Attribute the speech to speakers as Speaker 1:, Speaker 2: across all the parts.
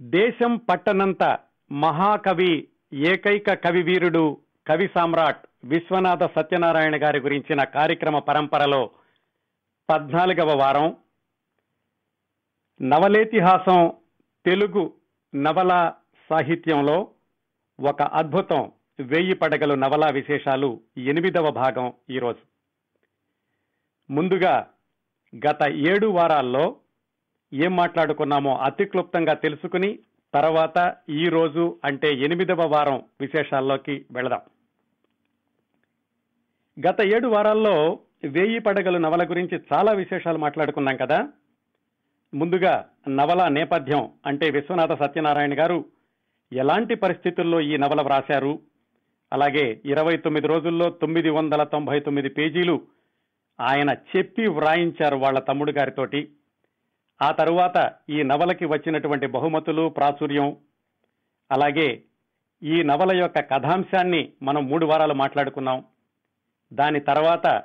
Speaker 1: దేశం పట్టనంత మహాకవి ఏకైక కవి వీరుడు కవి సామ్రాట్ విశ్వనాథ సత్యనారాయణ గారి గురించిన కార్యక్రమ పరంపరలో పద్నాలుగవ వారం. నవలేతిహాసం తెలుగు నవల సాహిత్యంలో ఒక అద్భుతం వేయి పడగలు నవలా విశేషాలు ఎనిమిదవ భాగం ఈరోజు. ముందుగా గత ఏడు వారాల్లో ఏం మాట్లాడుకున్నామో అతి క్లుప్తంగా తెలుసుకుని తర్వాత ఈ రోజు అంటే ఎనిమిదవ వారం విశేషాల్లోకి వెళదాం. గత ఏడు వారాల్లో వేయి పడగలు నవల గురించి చాలా విశేషాలు మాట్లాడుకున్నాం కదా. ముందుగా నవల నేపథ్యం అంటే విశ్వనాథ సత్యనారాయణ గారు ఎలాంటి పరిస్థితుల్లో ఈ నవల వ్రాశారు? అలాగే ఇరవై తొమ్మిది రోజుల్లో తొమ్మిది వందల తొంభై తొమ్మిది పేజీలు ఆయన చెప్పి వ్రాయించారు వాళ్ళ తమ్ముడు గారితోటి. ఆ తరువాత ఈ నవలకి వచ్చినటువంటి బహుమతులు ప్రాచుర్యం అలాగే ఈ నవల యొక్క కథాంశాన్ని మనం మూడు వారాలు మాట్లాడుకున్నాం. దాని తర్వాత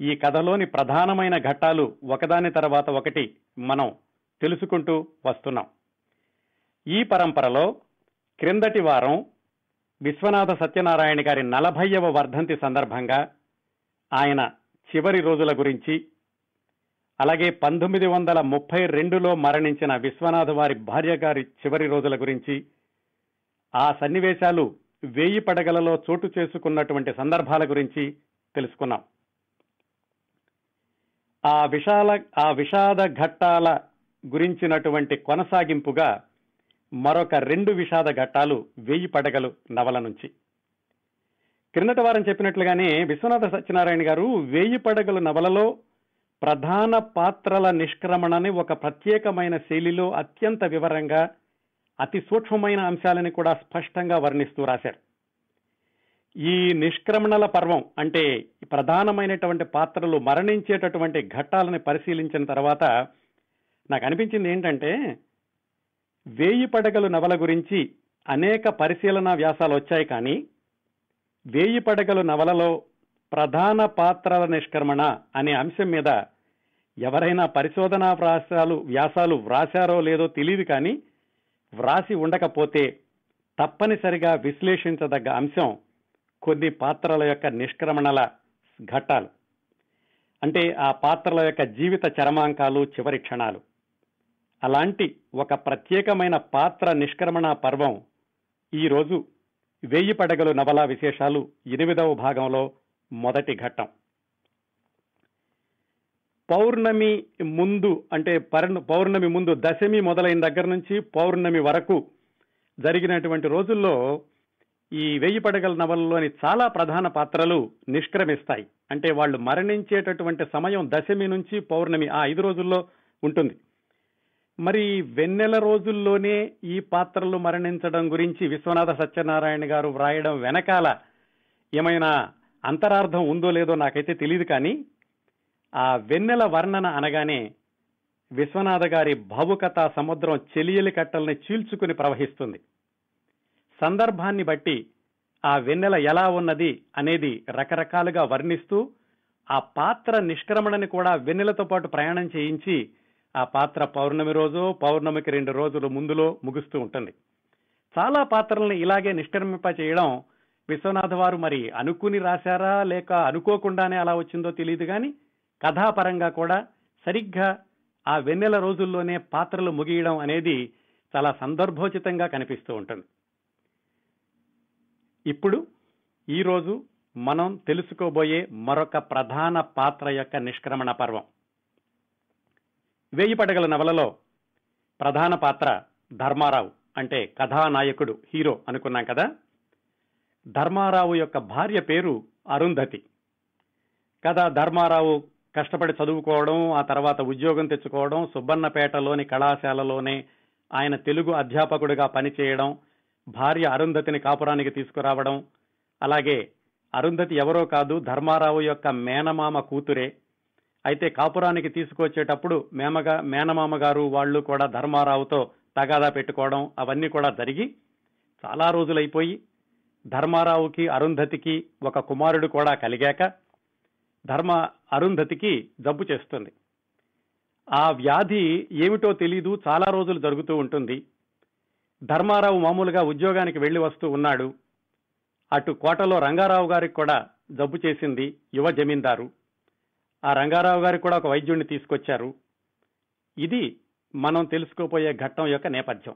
Speaker 1: ఈ కథలోని ప్రధానమైన ఘట్టాలు ఒకదాని తర్వాత ఒకటి మనం తెలుసుకుంటూ వస్తున్నాం. ఈ పరంపరలో క్రిందటి వారం విశ్వనాథ సత్యనారాయణ గారి నలభైవ వర్ధంతి సందర్భంగా ఆయన చివరి రోజుల గురించి అలాగే పంతొమ్మిది వందల ముప్పై రెండులో మరణించిన విశ్వనాథ వారి భార్య గారి చివరి రోజుల గురించి ఆ సన్నివేశాలు వేయి పడగలలో చోటు చేసుకున్నటువంటి సందర్భాల గురించి తెలుసుకున్నాం. ఆ విశాల ఆ విషాద ఘట్టాల గురించినటువంటి కొనసాగింపుగా మరొక రెండు విషాద ఘట్టాలు వేయి పడగలు నవల నుంచి. క్రిందట వారం చెప్పినట్లుగానే విశ్వనాథ సత్యనారాయణ గారు వేయి పడగలు నవలలో ప్రధాన పాత్రల నిష్క్రమణని ఒక ప్రత్యేకమైన శైలిలో అత్యంత వివరంగా అతి సూక్ష్మమైన అంశాలని కూడా స్పష్టంగా వర్ణిస్తూ రాశారు. ఈ నిష్క్రమణల పర్వం అంటే ప్రధానమైనటువంటి పాత్రలు మరణించేటటువంటి ఘట్టాలని పరిశీలించిన తర్వాత నాకు అనిపించింది ఏంటంటే వేయి పడగలు నవల గురించి అనేక పరిశీలన వ్యాసాలు వచ్చాయి కానీ వేయి పడగలు నవలలో ప్రధాన పాత్రల నిష్క్రమణ అనే అంశం మీద ఎవరైనా పరిశోధనా వ్యాసాలు వ్యాసాలు వ్రాసారో లేదో తెలియదు కానీ వ్రాసి ఉండకపోతే తప్పనిసరిగా విశ్లేషించదగ్గ అంశం కొన్ని పాత్రల యొక్క నిష్క్రమణల ఘట్టాలు. అంటే ఆ పాత్రల యొక్క జీవిత చరమాంకాలు చివరి క్షణాలు. అలాంటి ఒక ప్రత్యేకమైన పాత్ర నిష్క్రమణ పర్వం ఈరోజు వెయ్యి పడగలు నవలా విశేషాలు ఎనిమిదవ భాగంలో మొదటి ఘట్టం. పౌర్ణమి ముందు అంటే పౌర్ణమి ముందు దశమి మొదలైన దగ్గర నుంచి పౌర్ణమి వరకు జరిగినటువంటి రోజుల్లో ఈ వెయ్యి పడగల నవలలోని చాలా ప్రధాన పాత్రలు నిష్క్రమిస్తాయి. అంటే వాళ్ళు మరణించేటటువంటి సమయం దశమి నుంచి పౌర్ణమి ఆ ఐదు రోజుల్లో ఉంటుంది. మరి వెన్నెల రోజుల్లోనే ఈ పాత్రలు మరణించడం గురించి విశ్వనాథ సత్యనారాయణ గారు వ్రాయడం వెనకాల ఏమైనా అంతరార్థం ఉందో లేదో నాకైతే తెలియదు కానీ ఆ వెన్నెల వర్ణన అనగానే విశ్వనాథ గారి భావుకథా సముద్రం చెలియలి కట్టల్ని చీల్చుకుని ప్రవహిస్తుంది. సందర్భాన్ని బట్టి ఆ వెన్నెల ఎలా ఉన్నది అనేది రకరకాలుగా వర్ణిస్తూ ఆ పాత్ర నిష్క్రమణని కూడా వెన్నెలతో పాటు ప్రయాణం చేయించి ఆ పాత్ర పౌర్ణమి రోజు పౌర్ణమికి రెండు రోజులు ముందులో ముగుస్తూ ఉంటుంది. చాలా పాత్రల్ని ఇలాగే నిష్క్రమింప చేయడం విశ్వనాథ్ వారు మరి అనుకుని రాశారా లేక అనుకోకుండానే అలా వచ్చిందో తెలియదు కానీ కథాపరంగా కూడా సరిగ్గా ఆ వెన్నెల రోజుల్లోనే పాత్రలు ముగియడం అనేది చాలా సందర్భోచితంగా కనిపిస్తూ ఉంటుంది. ఇప్పుడు ఈరోజు మనం తెలుసుకోబోయే మరొక ప్రధాన పాత్ర యొక్క నిష్క్రమణ పర్వం. వేయి పడగల నవలలో ప్రధాన పాత్ర ధర్మారావు అంటే కథానాయకుడు హీరో అనుకున్నాం కదా? ధర్మారావు యొక్క భార్య పేరు అరుంధతి. కదా ధర్మారావు కష్టపడి చదువుకోవడం ఆ తర్వాత ఉద్యోగం తెచ్చుకోవడం సుబ్బన్నపేటలోని కళాశాలలోనే ఆయన తెలుగు అధ్యాపకుడిగా పనిచేయడం భార్య అరుంధతిని కాపురానికి తీసుకురావడం అలాగే అరుంధతి ఎవరో కాదు ధర్మారావు యొక్క మేనమామ కూతురే. అయితే కాపురానికి తీసుకొచ్చేటప్పుడు మేమగా మేనమామ గారు వాళ్ళు కూడా ధర్మారావుతో తగాదా పెట్టుకోవడం అవన్నీ కూడా జరిగి చాలా రోజులైపోయి ధర్మారావుకి అరుంధతికి ఒక కుమారుడు కూడా కలిగాక ధర్మ అరుంధతికి జబ్బు చేస్తుంది. ఆ వ్యాధి ఏమిటో తెలీదు చాలా రోజులు జరుగుతూ ఉంటుంది. ధర్మారావు మామూలుగా ఉద్యోగానికి వెళ్ళి వస్తూ ఉన్నాడు. అటు కోటలో రంగారావు గారికి కూడా జబ్బు చేసింది యువ జమీందారు. ఆ రంగారావు గారికి కూడా ఒక వైద్యుడిని తీసుకొచ్చారు. ఇది మనం తెలుసుకోపోయే ఘట్టం యొక్క నేపథ్యం.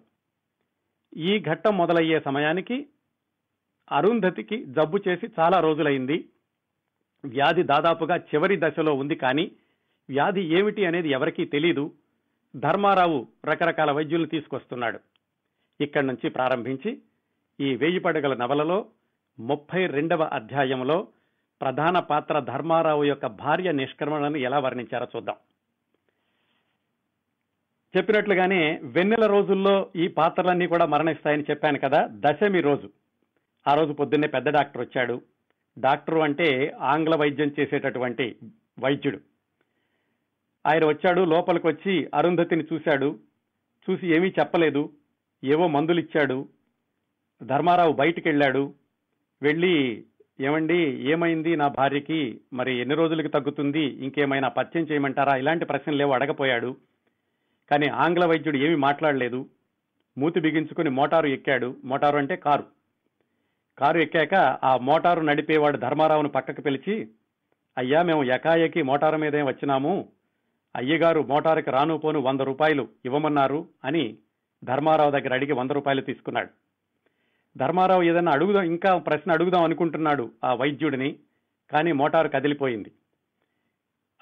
Speaker 1: ఈ ఘట్టం మొదలయ్యే సమయానికి అరుంధతికి జబ్బు చేసి చాలా రోజులైంది. వ్యాధి దాదాపుగా చివరి దశలో ఉంది కానీ వ్యాధి ఏమిటి అనేది ఎవరికీ తెలీదు. ధర్మారావు రకరకాల వైద్యులు తీసుకొస్తున్నాడు. ఇక్కడి నుంచి ప్రారంభించి ఈ వేయి పడగల నవలలో ముప్పై రెండవ అధ్యాయంలో ప్రధాన పాత్ర ధర్మారావు యొక్క భార్య నిష్క్రమణను ఎలా వర్ణించారో చూద్దాం. చెప్పినట్లుగానే వెన్నెల రోజుల్లో ఈ పాత్రలన్నీ కూడా మరణిస్తాయని చెప్పాను కదా దశమి రోజు. ఆ రోజు పొద్దున్నే పెద్ద డాక్టర్ వచ్చాడు. డాక్టరు అంటే ఆంగ్ల వైద్యం చేసేటటువంటి వైద్యుడు. ఆయన వచ్చాడు లోపలికి వచ్చి అరుంధతిని చూశాడు. చూసి ఏమీ చెప్పలేదు. ఏవో మందులు ఇచ్చాడు ధర్మారావు బయటికి వెళ్ళాడు వెళ్ళి ఏమండి ఏమైంది నా భార్యకి? మరి ఎన్ని రోజులకి తగ్గుతుంది? ఇంకేమైనా పత్యం చేయమంటారా? ఇలాంటి ప్రశ్నలు ఏవో అడగపోయాడు. కానీ ఆంగ్ల వైద్యుడు ఏమీ మాట్లాడలేదు. మూతి బిగించుకుని మోటారు ఎక్కాడు. మోటారు అంటే కారు. కారు ఎక్కాక ఆ మోటారు నడిపేవాడు ధర్మారావును పక్కకు పిలిచి అయ్యా మేము ఎకాయకి మోటారు మీదే వచ్చినాము. అయ్యగారు మోటారుకి రాను పోను వంద రూపాయలు ఇవ్వమన్నారు అని ధర్మారావు దగ్గర అడిగి వంద రూపాయలు తీసుకున్నాడు. ధర్మారావు ఏదైనా అడుగుదాం ఇంకా ప్రశ్న అడుగుదాం అనుకుంటున్నాడు ఆ వైద్యుడిని కానీ మోటారు కదిలిపోయింది.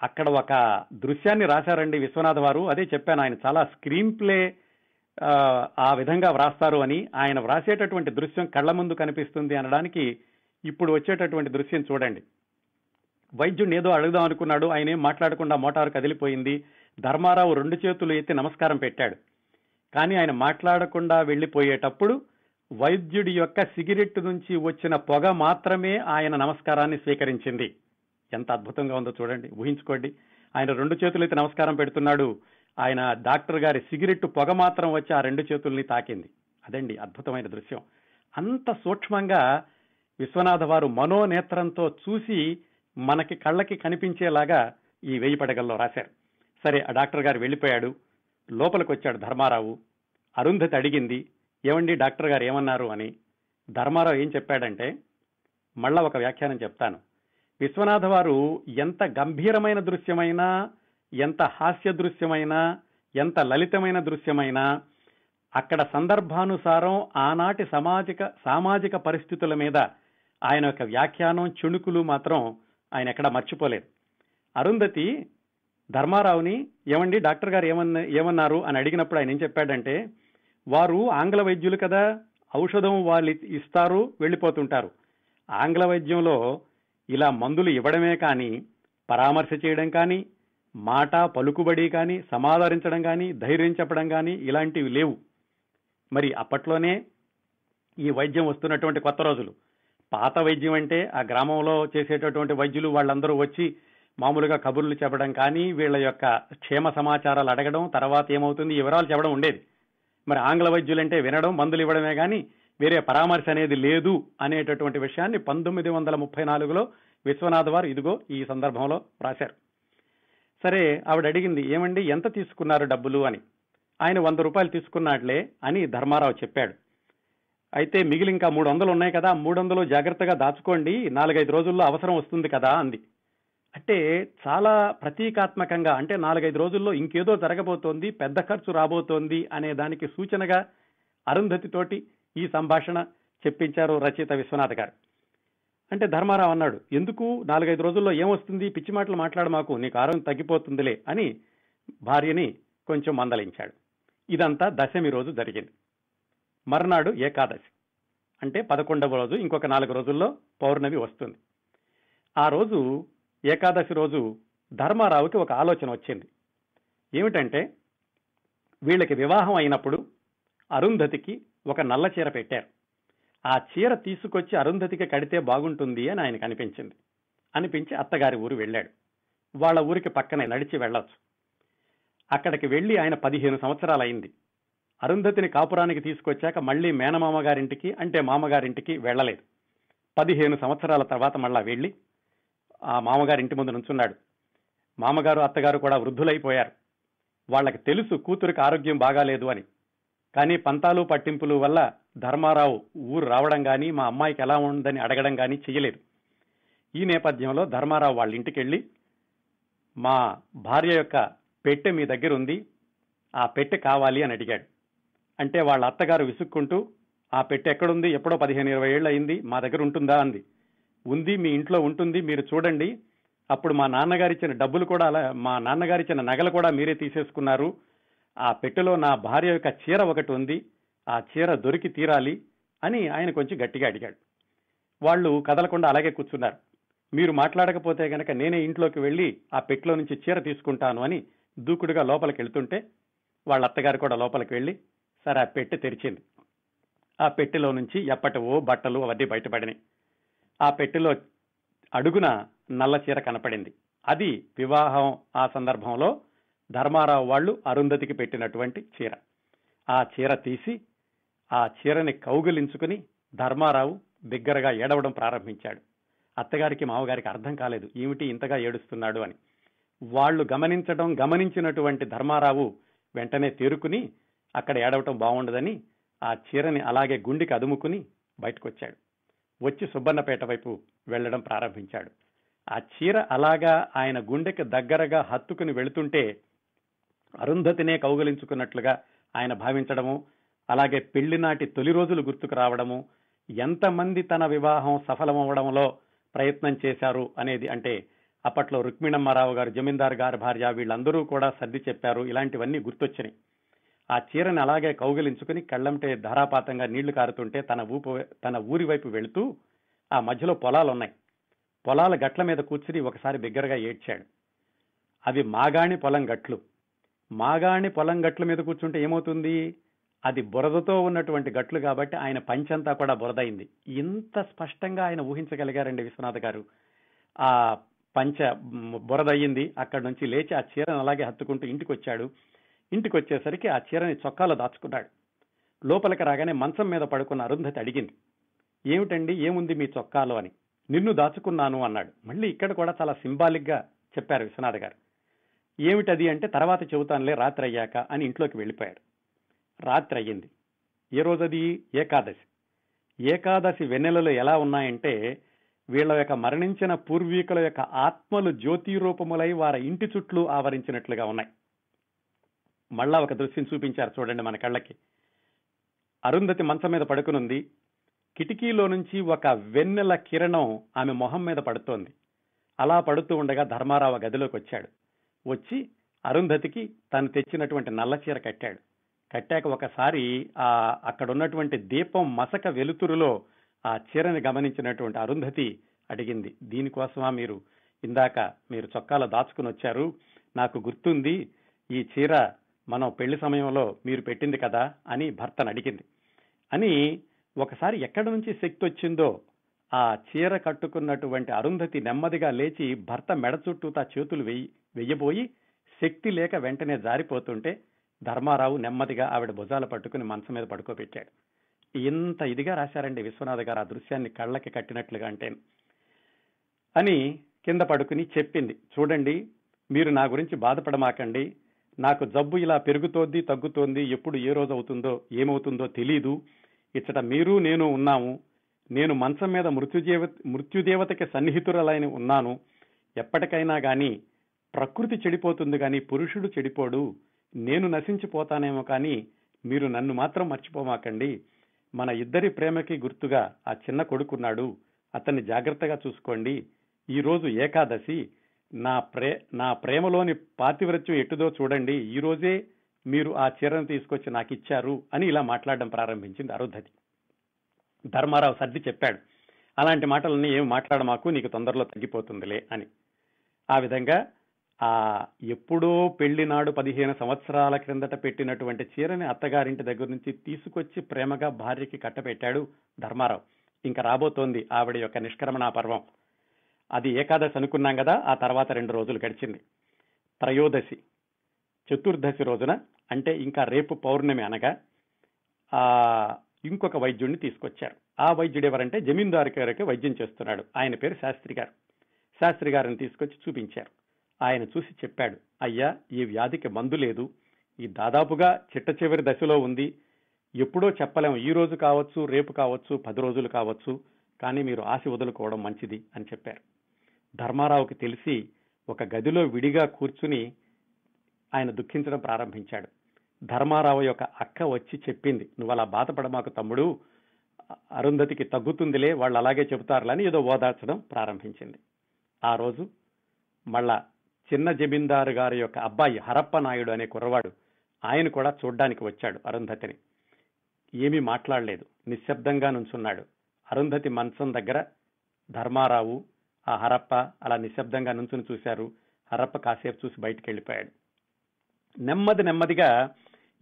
Speaker 1: అక్కడ ఒక దృశ్యాన్ని రాశారండి విశ్వనాథ్ వారు. అదే చెప్పాను ఆయన చాలా స్క్రీన్ ప్లే ఆ విధంగా వ్రాస్తారు అని ఆయన వ్రాసేటటువంటి దృశ్యం కళ్ళ ముందు కనిపిస్తుంది అనడానికి ఇప్పుడు వచ్చేటటువంటి దృశ్యం చూడండి. వైద్యుడిని ఏదో అడుగుదాం అనుకున్నాడు ఆయన ఏం మాట్లాడకుండా మోటారు కదిలిపోయింది ధర్మారావు రెండు చేతులు ఎత్తి నమస్కారం పెట్టాడు. కానీ ఆయన మాట్లాడకుండా వెళ్ళిపోయేటప్పుడు వైద్యుడి యొక్క సిగరెట్ నుంచి వచ్చిన పొగ మాత్రమే ఆయన నమస్కారాన్ని స్వీకరించింది. ఎంత అద్భుతంగా ఉందో చూడండి ఊహించుకోండి. ఆయన రెండు చేతులు అయితే నమస్కారం పెడుతున్నాడు ఆయన డాక్టర్ గారి సిగరెట్ పొగ మాత్రం వచ్చి ఆ రెండు చేతుల్ని తాకింది. అదండి అద్భుతమైన దృశ్యం. అంత సూక్ష్మంగా విశ్వనాథ వారు మనోనేత్రంతో చూసి మనకి కళ్ళకి కనిపించేలాగా ఈ వెయ్యి పడగల్లో రాశారు. సరే ఆ డాక్టర్ గారు వెళ్ళిపోయాడు. లోపలికి వచ్చాడు ధర్మారావు. అరుంధతి అడిగింది ఏమండి డాక్టర్ గారు ఏమన్నారు? అని. ధర్మారావు ఏం చెప్పాడంటే మళ్ళా ఒక వ్యాఖ్యానం చెప్తాను. విశ్వనాథ వారు ఎంత గంభీరమైన దృశ్యమైనా ఎంత హాస్య దృశ్యమైనా ఎంత లలితమైన దృశ్యమైనా అక్కడ సందర్భానుసారం ఆనాటి సామాజిక సామాజిక పరిస్థితుల మీద ఆయన యొక్క వ్యాఖ్యానం చిణుకులు మాత్రం ఆయన ఎక్కడ మర్చిపోలేదు. అరుంధతి ధర్మారావుని ఏమండి డాక్టర్ గారు ఏమన్న ఏమన్నారు అని అడిగినప్పుడు ఆయన ఏం చెప్పాడంటే వారు ఆంగ్ల వైద్యులు కదా ఔషధం వాళ్ళు ఇస్తారు వెళ్ళిపోతుంటారు. ఆంగ్ల వైద్యంలో ఇలా మందులు ఇవ్వడమే కానీ పరామర్శ చేయడం కానీ మాట పలుకుబడి కానీ సమాధానించడం కానీ ధైర్యం చెప్పడం కానీ ఇలాంటివి లేవు. మరి అప్పట్లోనే ఈ వైద్యం వస్తున్నటువంటి కొత్త రోజులు. పాత వైద్యం అంటే ఆ గ్రామంలో చేసేటటువంటి వైద్యులు వాళ్ళందరూ వచ్చి మామూలుగా కబుర్లు చెప్పడం కానీ వీళ్ళ యొక్క క్షేమ సమాచారాలు అడగడం తర్వాత ఏమవుతుంది వివరాలు చెప్పడం ఉండేది. మరి ఆంగ్ల వైద్యులంటే వినడం మందులు ఇవ్వడమే కానీ వేరే పరామర్శ అనేది లేదు అనేటటువంటి విషయాన్ని పంతొమ్మిది వందల ముప్పై నాలుగులో విశ్వనాథ్ వారు ఇదిగో ఈ సందర్భంలో రాశారు. సరే ఆవిడ అడిగింది ఏమండి ఎంత తీసుకున్నారు డబ్బులు? అని. ఆయన వంద రూపాయలు తీసుకున్నాట్లే అని ధర్మారావు చెప్పాడు. అయితే మిగిలి ఇంకా మూడు వందలు ఉన్నాయి కదా మూడు వందలు జాగ్రత్తగా దాచుకోండి నాలుగైదు రోజుల్లో అవసరం వస్తుంది కదా అంది. అంటే చాలా ప్రతీకాత్మకంగా అంటే నాలుగైదు రోజుల్లో ఇంకేదో జరగబోతోంది పెద్ద ఖర్చు రాబోతోంది అనే దానికి సూచనగా అరుంధతితోటి ఈ సంభాషణ చెప్పించారు రచయిత విశ్వనాథ్ గారు. అంటే ధర్మారావు అన్నాడు ఎందుకు? నాలుగైదు రోజుల్లో ఏమొస్తుంది పిచ్చి మాటలు మాట్లాడు మాకు నీకు ఆరోగ్యం తగ్గిపోతుందిలే అని భార్యని కొంచెం మందలించాడు. ఇదంతా దశమి రోజు జరిగింది. మర్నాడు ఏకాదశి. అంటే పదకొండవ రోజు ఇంకొక నాలుగు రోజుల్లో పౌర్ణమి వస్తుంది. ఆ రోజు ఏకాదశి రోజు ధర్మారావుకి ఒక ఆలోచన వచ్చింది. ఏమిటంటే వీళ్ళకి వివాహం అయినప్పుడు అరుంధతికి ఒక నల్ల చీర పెట్టారు. ఆ చీర తీసుకొచ్చి అరుంధతికి కడితే బాగుంటుంది అని ఆయనకు అనిపించింది. అనిపించి అత్తగారి ఊరు వెళ్ళాడు. వాళ్ళ ఊరికి పక్కనే నడిచి వెళ్ళొచ్చు. అక్కడికి వెళ్ళి ఆయన పదిహేను సంవత్సరాలు అయింది అరుంధతిని కాపురానికి తీసుకొచ్చాక మళ్ళీ మేనమామ గారింటికి అంటే మామగారింటికి వెళ్ళలేదు. పదిహేను సంవత్సరాల తర్వాత మళ్ళా వెళ్ళి ఆ మామగారి ఇంటి ముందు నుంచున్నాడు. మామగారు అత్తగారు కూడా వృద్ధులైపోయారు. వాళ్ళకి తెలుసు కూతురికి ఆరోగ్యం బాగాలేదు అని. కానీ పంతాలు పట్టింపులు వల్ల ధర్మారావు ఊరు రావడం కానీ మా అమ్మాయికి ఎలా ఉందని అడగడం కానీ చెయ్యలేదు. ఈ నేపథ్యంలో ధర్మారావు వాళ్ళ ఇంటికి వెళ్ళి మా భార్య యొక్క పెట్టె మీ దగ్గర ఉంది ఆ పెట్టె కావాలి అని అడిగాడు. అంటే వాళ్ళ అత్తగారు విసుక్కుంటూ ఆ పెట్టె ఎక్కడుంది? ఎప్పుడో పదిహేను ఇరవై ఏళ్ళు అయింది మా దగ్గర ఉంటుందా? అంది. ఉంది మీ ఇంట్లో ఉంటుంది మీరు చూడండి. అప్పుడు మా నాన్నగారు ఇచ్చిన డబ్బులు కూడా అలా మా నాన్నగారు ఇచ్చిన నగలు కూడా మీరే తీసేసుకున్నారు. ఆ పెట్టెలో నా భార్య యొక్క చీర ఒకటి ఉంది. ఆ చీర దొరికి తీరాలి అని ఆయన కొంచెం గట్టిగా అడిగాడు. వాళ్ళు కదలకుండా అలాగే కూర్చున్నారు. మీరు మాట్లాడకపోతే గనక నేనే ఇంట్లోకి వెళ్ళి ఆ పెట్టెలో నుంచి చీర తీసుకుంటాను అని దూకుడుగా లోపలికి వెళ్తుంటే వాళ్ళ అత్తగారు కూడా లోపలికి వెళ్ళి సరే ఆ పెట్టె తెరిచింది. ఆ పెట్టెలో నుంచి ఎప్పటివో బట్టలు అవన్నీ బయటపడినాయి. ఆ పెట్టెలో అడుగున నల్ల చీర కనపడింది. అది వివాహం ఆ సందర్భంలో ధర్మారావు వాళ్ళు అరుంధతికి పెట్టినటువంటి చీర. ఆ చీర తీసి ఆ చీరని కౌగిలించుకుని ధర్మారావు బిగ్గరగా ఏడవడం ప్రారంభించాడు. అత్తగారికి మామగారికి అర్థం కాలేదు. ఏమిటి ఇంతగా ఏడుస్తున్నాడు అని. వాళ్ళు గమనించడం గమనించినటువంటి ధర్మారావు వెంటనే తేరుకుని అక్కడ ఏడవటం బాగుండదని ఆ చీరని అలాగే గుండికి అదుముకుని బయటకొచ్చాడు. వచ్చి సుబ్బన్నపేట వైపు వెళ్ళడం ప్రారంభించాడు. ఆ చీర అలాగా ఆయన గుండెకి దగ్గరగా హత్తుకుని వెళుతుంటే అరుంధతినే కౌగలించుకున్నట్లుగా ఆయన భావించడము అలాగే పెళ్ళినాటి తొలి రోజులు గుర్తుకు రావడము ఎంతమంది తన వివాహం సఫలమవడంలో ప్రయత్నం చేశారు అనేది అంటే అప్పట్లో రుక్మిణమ్మారావు గారు జమీందార్ గారి భార్య వీళ్ళందరూ కూడా సర్ది చెప్పారు. ఇలాంటివన్నీ గుర్తొచ్చినాయి. ఆ చీరను అలాగే కౌగిలించుకుని కళ్ళంటే ధారాపాతంగా నీళ్ళు కారుతుంటే తన ఊపు తన ఊరి వైపు వెళుతూ ఆ మధ్యలో పొలాలు ఉన్నాయి పొలాల గట్ల మీద కూర్చుని ఒకసారి బిగ్గరగా ఏడ్చాడు. అవి మాగాణి పొలం గట్లు. మాగాణి పొలం గట్ల మీద కూర్చుంటే ఏమవుతుంది? అది బురదతో ఉన్నటువంటి గట్లు కాబట్టి ఆయన పంచంతా కూడా బురదైంది. ఇంత స్పష్టంగా ఆయన ఊహించగలిగారండి విశ్వనాథ్ గారు. ఆ పంచ బురదయ్యింది అక్కడి నుంచి లేచి ఆ చీరను అలాగే హత్తుకుంటూ ఇంటికి వచ్చాడు ఇంటికి వచ్చేసరికి ఆ చీరని చొక్కాలో దాచుకున్నాడు. లోపలికి రాగానే మంచం మీద పడుకున్న అరుంధతి అడిగింది ఏమిటండి ఏముంది మీ చొక్కాలో అని? నిన్ను దాచుకున్నాను అన్నాడు. మళ్ళీ ఇక్కడ కూడా చాలా సింబాలిక్గా చెప్పారు విశ్వనాథ్ గారు. ఏమిటది అంటే తర్వాత చెబుతానులే రాత్రి అయ్యాక అని ఇంట్లోకి వెళ్ళిపోయారు. రాత్రి అయ్యింది ఏ రోజది? ఏకాదశి. ఏకాదశి వెన్నెలలు ఎలా ఉన్నాయంటే వీళ్ళ యొక్క మరణించిన పూర్వీకుల యొక్క ఆత్మలు జ్యోతి రూపములై వారి ఇంటి చుట్లు ఆవరించినట్లుగా ఉన్నాయి. మళ్ళా ఒక దృశ్యం చూపించారు చూడండి మన కళ్ళకి. అరుంధతి మంచం మీద పడుకునుంది. కిటికీలో నుంచి ఒక వెన్నెల కిరణం ఆమె మొహం మీద పడుతోంది. అలా పడుతూ ఉండగా ధర్మారావు గదిలోకి వచ్చాడు వచ్చి అరుంధతికి తను తెచ్చినటువంటి నల్ల చీర కట్టాడు. కట్టాక ఒకసారి ఆ అక్కడ ఉన్నటువంటి దీపం మసక వెలుతురులో ఆ చీరని గమనించినటువంటి అరుంధతి అడిగింది దీనికోసమా మీరు? ఇందాక మీరు చొక్కాలో దాచుకుని వచ్చారు. నాకు గుర్తుంది ఈ చీర మనం పెళ్ళి సమయంలో మీరు పెట్టింది కదా అని భర్తను అడిగింది. అని ఒకసారి ఎక్కడి నుంచి శక్తి వచ్చిందో ఆ చీర కట్టుకున్నటువంటి అరుంధతి నెమ్మదిగా లేచి భర్త మెడ చుట్టూ తా చేతులు వెయ్యి వెయ్యబోయి శక్తి లేక వెంటనే జారిపోతుంటే ధర్మారావు నెమ్మదిగా ఆవిడ భుజాలు పట్టుకుని మంచం మీద పడుకోబెట్టాడు. ఇంత ఇదిగా రాశారండి విశ్వనాథ్ గారు ఆ దృశ్యాన్ని కళ్ళకి కట్టినట్లుగా అంటే. అని కింద పడుకుని చెప్పింది. చూడండి మీరు నా గురించి బాధపడమాకండి. నాకు జబ్బు ఇలా పెరుగుతోంది తగ్గుతోంది ఎప్పుడు ఏ రోజు అవుతుందో ఏమవుతుందో తెలీదు. ఇచ్చట మీరు నేను ఉన్నాము. నేను మంచం మీద మృత్యుదేవ మృత్యుదేవతకి సన్నిహితురాలైన ఉన్నాను. ఎప్పటికైనా కానీ ప్రకృతి చెడిపోతుంది కానీ పురుషుడు చెడిపోడు. నేను నశించిపోతానేమో కానీ మీరు నన్ను మాత్రం మర్చిపోమాకండి. మన ఇద్దరి ప్రేమకి గుర్తుగా ఆ చిన్న కొడుకున్నాడు. అతన్ని జాగ్రత్తగా చూసుకోండి. ఈరోజు ఏకాదశి. నా ప్రే నా ప్రేమలోని పాతివ్రత్యం ఎటుదో చూడండి. ఈరోజే మీరు ఆ చీరను తీసుకొచ్చి నాకు ఇచ్చారు అని ఇలా మాట్లాడడం ప్రారంభించింది అరుధతి. ధర్మారావు సర్ది చెప్పాడు. అలాంటి మాటలన్నీ ఏం మాట్లాడమాకు నీకు తొందరలో తగ్గిపోతుందిలే అని. ఆ విధంగా ఆ ఎప్పుడో పెళ్ళినాడు పదిహేను సంవత్సరాల క్రిందట పెట్టినటువంటి చీరని అత్తగారింటి దగ్గర నుంచి తీసుకొచ్చి ప్రేమగా భార్యకి కట్టపెట్టాడు ధర్మారావు. ఇంకా రాబోతోంది ఆవిడ యొక్క నిష్క్రమణ పర్వం. అది ఏకాదశి అనుకున్నాం కదా ఆ తర్వాత రెండు రోజులు గడిచింది. త్రయోదశి చతుర్దశి రోజున అంటే ఇంకా రేపు పౌర్ణమి అనగా ఆ ఇంకొక వైద్యుడిని తీసుకొచ్చారు. ఆ వైద్యుడు ఎవరంటే జమీందారు గారికి వైద్యం చేస్తున్నాడు. ఆయన పేరు శాస్త్రి గారు. శాస్త్రి గారిని తీసుకొచ్చి చూపించారు. ఆయన చూసి చెప్పాడు అయ్యా ఈ వ్యాధికి మందు లేదు. ఈ దాదాపుగా చిట్ట చివరి దశలో ఉంది. ఎప్పుడో చెప్పలేము. ఈ రోజు కావచ్చు రేపు కావచ్చు పది రోజులు కావచ్చు కానీ మీరు ఆశ వదులుకోవడం మంచిది అని చెప్పారు. ధర్మారావుకి తెలిసి ఒక గదిలో విడిగా కూర్చుని ఆయన దుఃఖించడం ప్రారంభించాడు. ధర్మారావు యొక్క అక్క వచ్చి చెప్పింది నువ్వు అలా బాధపడమాకు తమ్ముడు. అరుంధతికి తగ్గుతుందిలే వాళ్ళు అలాగే చెబుతారులని ఏదో ఓదార్చడం ప్రారంభించింది. ఆ రోజు మళ్ళా చిన్న జమీందారు గారి యొక్క అబ్బాయి హరప్ప నాయుడు అనే కుర్రవాడు ఆయన కూడా చూడ్డానికి వచ్చాడు అరుంధతిని. ఏమీ మాట్లాడలేదు. నిశ్శబ్దంగా నుంచున్నాడు. అరుంధతి మంచం దగ్గర ధర్మారావు ఆ హరప్ప అలా నిశ్శబ్దంగా నుంచుని చూశారు. హరప్ప కాసేపు చూసి బయటికి వెళ్ళిపోయాడు నెమ్మది నెమ్మదిగా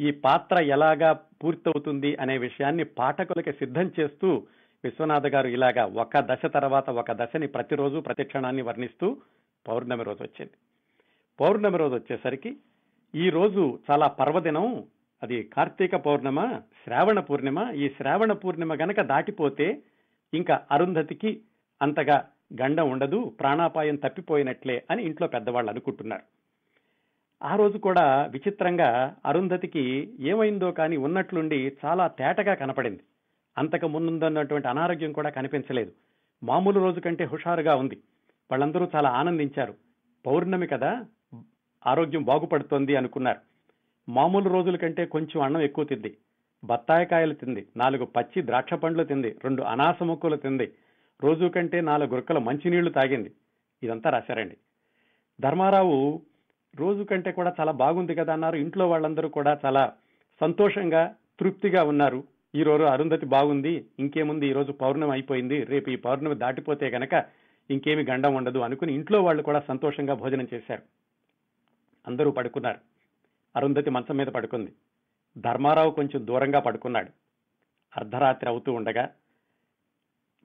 Speaker 1: ఈ పాత్ర ఎలాగా పూర్తవుతుంది అనే విషయాన్ని పాఠకులకి సిద్ధం చేస్తూ విశ్వనాథ గారు ఇలాగా ఒక దశ తర్వాత ఒక దశని ప్రతిరోజు ప్రతి క్షణాన్ని వర్ణిస్తూ పౌర్ణమి రోజు వచ్చింది. పౌర్ణమి రోజు వచ్చేసరికి ఈ రోజు చాలా పర్వదినం. అది కార్తీక పౌర్ణమ శ్రావణ పూర్ణిమ. ఈ శ్రావణ పూర్ణిమ గనక దాటిపోతే ఇంకా అరుంధతికి అంతగా గండం ఉండదు ప్రాణాపాయం తప్పిపోయినట్లే అని ఇంట్లో పెద్దవాళ్ళు అనుకుంటున్నారు. ఆ రోజు కూడా విచిత్రంగా అరుంధతికి ఏమైందో కానీ ఉన్నట్లుండి చాలా తేటగా కనపడింది. అంతకు ముందున్నటువంటి అనారోగ్యం కూడా కనిపించలేదు. మామూలు రోజు కంటే హుషారుగా ఉంది. వాళ్ళందరూ చాలా ఆనందించారు. పౌర్ణమి కదా ఆరోగ్యం బాగుపడుతోంది అనుకున్నారు. మామూలు రోజుల కంటే కొంచెం అన్నం ఎక్కువ తింది. బత్తాయికాయలు తింది. నాలుగు పచ్చి ద్రాక్ష పండ్లు తింది. రెండు అనాస ముక్కలు తింది. రోజు కంటే నాలుగు గురకల మంచినీళ్ళు తాగింది. ఇదంతా రాశారండి. ధర్మారావు రోజు కంటే కూడా చాలా బాగుంది కదా అన్నారు. ఇంట్లో వాళ్ళందరూ కూడా చాలా సంతోషంగా తృప్తిగా ఉన్నారు. ఈ రోజు అరుంధతి బాగుంది. ఇంకేముంది? ఈ రోజు పౌర్ణమి అయిపోయింది. రేపు ఈ పౌర్ణమి దాటిపోతే గనక ఇంకేమి గండం ఉండదు అనుకుని ఇంట్లో వాళ్ళు కూడా సంతోషంగా భోజనం చేశారు. అందరూ పడుకున్నారు. అరుంధతి మంచం మీద పడుకుంది. ధర్మారావు కొంచెం దూరంగా పడుకున్నాడు. అర్ధరాత్రి అవుతూ ఉండగా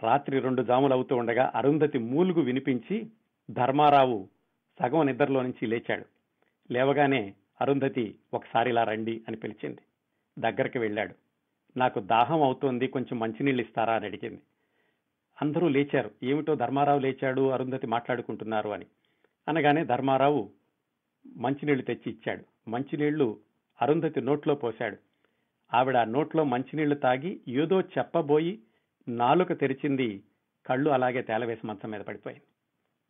Speaker 1: రాత్రి రెండు జాములు అవుతూ ఉండగా అరుంధతి మూలుగు వినిపించి ధర్మారావు సగం నిద్రలో నుంచి లేచాడు. లేవగానే అరుంధతి ఒకసారి ఇలా రండి అని పిలిచింది. దగ్గరికి వెళ్ళాడు. నాకు దాహం అవుతోంది కొంచెం మంచినీళ్ళు ఇస్తారా అని అడిగింది. అందరూ లేచారు. ఏమిటో ధర్మారావు లేచాడు అరుంధతి మాట్లాడుకుంటున్నారు అని. అనగానే ధర్మారావు మంచినీళ్ళు తెచ్చి ఇచ్చాడు మంచినీళ్ళు అరుంధతి నోట్లో పోశాడు. ఆవిడ ఆ నోట్లో మంచినీళ్ళు తాగి ఏదో చెప్పబోయి నాలుక తెరిచింది. కళ్ళు అలాగే తేలవేసి మంచం మీద పడిపోయింది.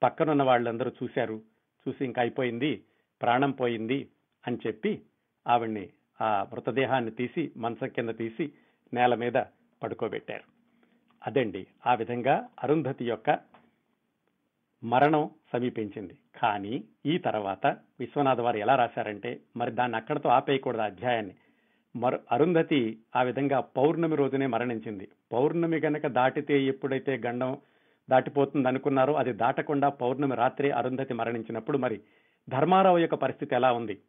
Speaker 1: పక్కనున్న వాళ్ళందరూ చూశారు. చూసి ఇంకా అయిపోయింది. ప్రాణం పోయింది అని చెప్పి ఆవిడ్ని ఆ మృతదేహాన్ని తీసి మంచం కింద తీసి నేల మీద పడుకోబెట్టారు. అదండి ఆ విధంగా అరుంధతి యొక్క మరణం సమీపించింది. కానీ ఈ తర్వాత విశ్వనాథ్ వారు ఎలా రాశారంటే మరి దాన్ని అక్కడతో ఆపేయకూడదు అధ్యాయాన్ని. మరు అరుంధతి ఆ విధంగా పౌర్ణమి రోజునే మరణించింది. పౌర్ణమి గనక దాటితే ఎప్పుడైతే గండం దాటిపోతుంది అనుకున్నారో అది దాటకుండా పౌర్ణమి రాత్రి అరుంధతి మరణించినప్పుడు మరి ధర్మారావు యొక్క పరిస్థితి ఎలా ఉంది?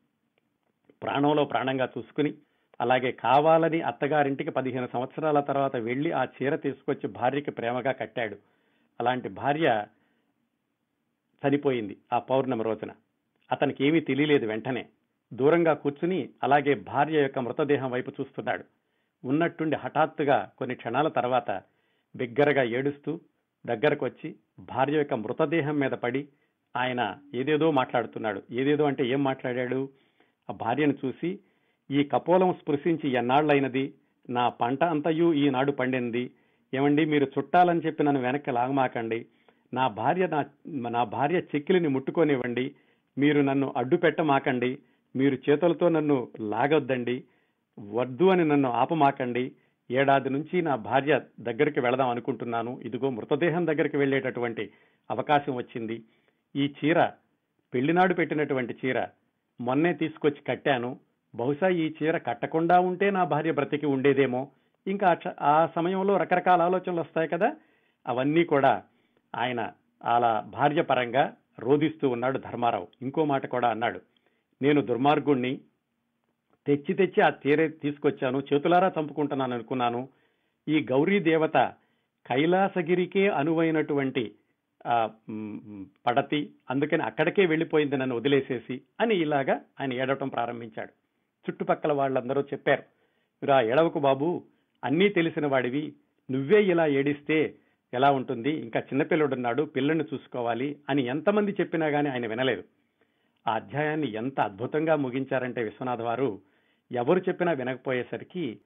Speaker 1: ప్రాణంలో ప్రాణంగా చూసుకుని అలాగే కావాలని అత్తగారింటికి పదిహేను సంవత్సరాల తర్వాత వెళ్ళి ఆ చీర తీసుకొచ్చి భార్యకి ప్రేమగా కట్టాడు. అలాంటి భార్య చనిపోయింది ఆ పౌర్ణమి రోజున. అతనికి ఏమీ తెలియలేదు వెంటనే. దూరంగా కూర్చుని అలాగే భార్య యొక్క మృతదేహం వైపు చూస్తున్నాడు. ఉన్నట్టుండి హఠాత్తుగా కొన్ని క్షణాల తర్వాత బిగ్గరగా ఏడుస్తూ దగ్గరకు వచ్చి భార్య యొక్క మృతదేహం మీద పడి ఆయన ఏదేదో మాట్లాడుతున్నాడు. ఏదేదో అంటే ఏం మాట్లాడాడు? ఆ భార్యను చూసి ఈ కపోలం స్పృశించి ఎన్నాళ్ళైనది? నా పంట అంతయు ఈనాడు పండింది. ఏమండి మీరు చుట్టాలని చెప్పి నన్ను వెనక్కి లాగమాకండి. నా భార్య నా నా భార్య చెక్కిలిని ముట్టుకోనివ్వండి. మీరు నన్ను అడ్డు పెట్టమాకండి మీరు చేతులతో నన్ను లాగొద్దండి. వద్దు అని నన్ను ఆపమాకండి. ఏడాది నుంచి నా భార్య దగ్గరికి వెళదాం అనుకుంటున్నాను. ఇదిగో మృతదేహం దగ్గరికి వెళ్ళేటటువంటి అవకాశం వచ్చింది. ఈ చీర పెళ్ళినాడు పెట్టినటువంటి చీర మొన్నే తీసుకొచ్చి కట్టాను. బహుశా ఈ చీర కట్టకుండా ఉంటే నా భార్య బ్రతికి ఉండేదేమో. ఇంకా ఆ సమయంలో రకరకాల ఆలోచనలు వస్తాయి కదా. అవన్నీ కూడా ఆయన అలా భార్య పరంగా రోధిస్తూ ఉన్నాడు ధర్మారావు. ఇంకో మాట కూడా అన్నాడు. నేను దుర్మార్గుణ్ణి తెచ్చి తెచ్చి ఆ తీరే తీసుకొచ్చాను చేతులారా చంపుకుంటున్నాను అనుకున్నాను. ఈ గౌరీ దేవత కైలాసగిరికే అనువైనటువంటి పడతి అందుకని అక్కడికే వెళ్ళిపోయింది నన్ను వదిలేసేసి అని ఇలాగా ఆయన ఏడవటం ప్రారంభించాడు. చుట్టుపక్కల వాళ్ళందరూ చెప్పారు రా ఏడవకు బాబు అన్నీ తెలిసిన వాడివి. నువ్వే ఇలా ఏడిస్తే ఎలా ఉంటుంది? ఇంకా చిన్నపిల్లడున్నాడు పిల్లల్ని చూసుకోవాలి అని ఎంతమంది చెప్పినా కానీ ఆయన వినలేదు. ఆ అధ్యాయాన్ని ఎంత అద్భుతంగా ముగించారంటే విశ్వనాథ్ వారు ఎవరు చెప్పినా వినకపోయేసరికి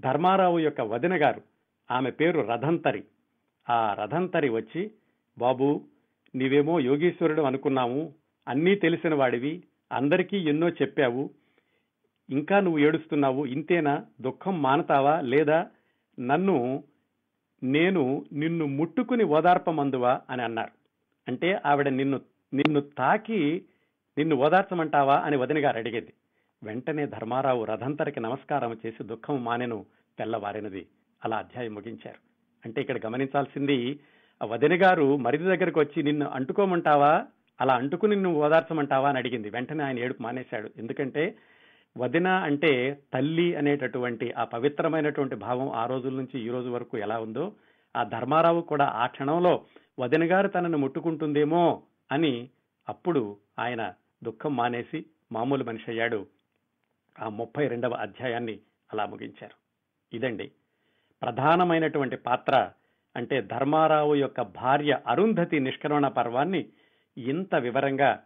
Speaker 1: ధర్మారావు యొక్క వదిన గారు ఆమె పేరు రథంతరి. ఆ రథంతరి వచ్చి బాబు నీవేమో యోగీశ్వరుడు అనుకున్నాము అన్నీ తెలిసిన వాడివి అందరికీ ఎన్నో చెప్పావు ఇంకా నువ్వు ఏడుస్తున్నావు ఇంతేనా దుఃఖం మానతావా లేదా నన్ను నేను నిన్ను ముట్టుకుని ఓదార్పమందువా అని అన్నారు అంటే ఆవిడ నిన్ను నిన్ను తాకి నిన్ను ఓదార్చమంటావా అని వదిన గారు అడిగింది. వెంటనే ధర్మారావు రథంతరికి నమస్కారం చేసి దుఃఖం మానెను తెల్లవారినది. అలా అధ్యాయం ముగించారు. అంటే ఇక్కడ గమనించాల్సింది ఆ వదిన గారు మరిది దగ్గరకు వచ్చి నిన్ను అంటుకోమంటావా? అలా అంటుకుని నువ్వు ఓదార్చమంటావా అని అడిగింది. వెంటనే ఆయన ఏడుపు మానేశాడు. ఎందుకంటే వదిన అంటే తల్లి అనేటటువంటి ఆ పవిత్రమైనటువంటి భావం ఆ రోజుల నుంచి ఈ రోజు వరకు ఎలా ఉందో ఆ ధర్మారావు కూడా ఆ క్షణంలో వదిన గారు తనను ముట్టుకుంటుందేమో అని అప్పుడు ఆయన దుఃఖం మానేసి మామూలు మనిషి అయ్యాడు. ఆ ముప్పై రెండవ అధ్యాయాన్ని అలా ముగించారు. ఇదండి. ప్రధానమైనటువంటి పాత్ర అంటే ధర్మారావు యొక్క భార్య అరుంధతి నిష్క్రమణ పర్వాన్ని ఇంత వివరంగా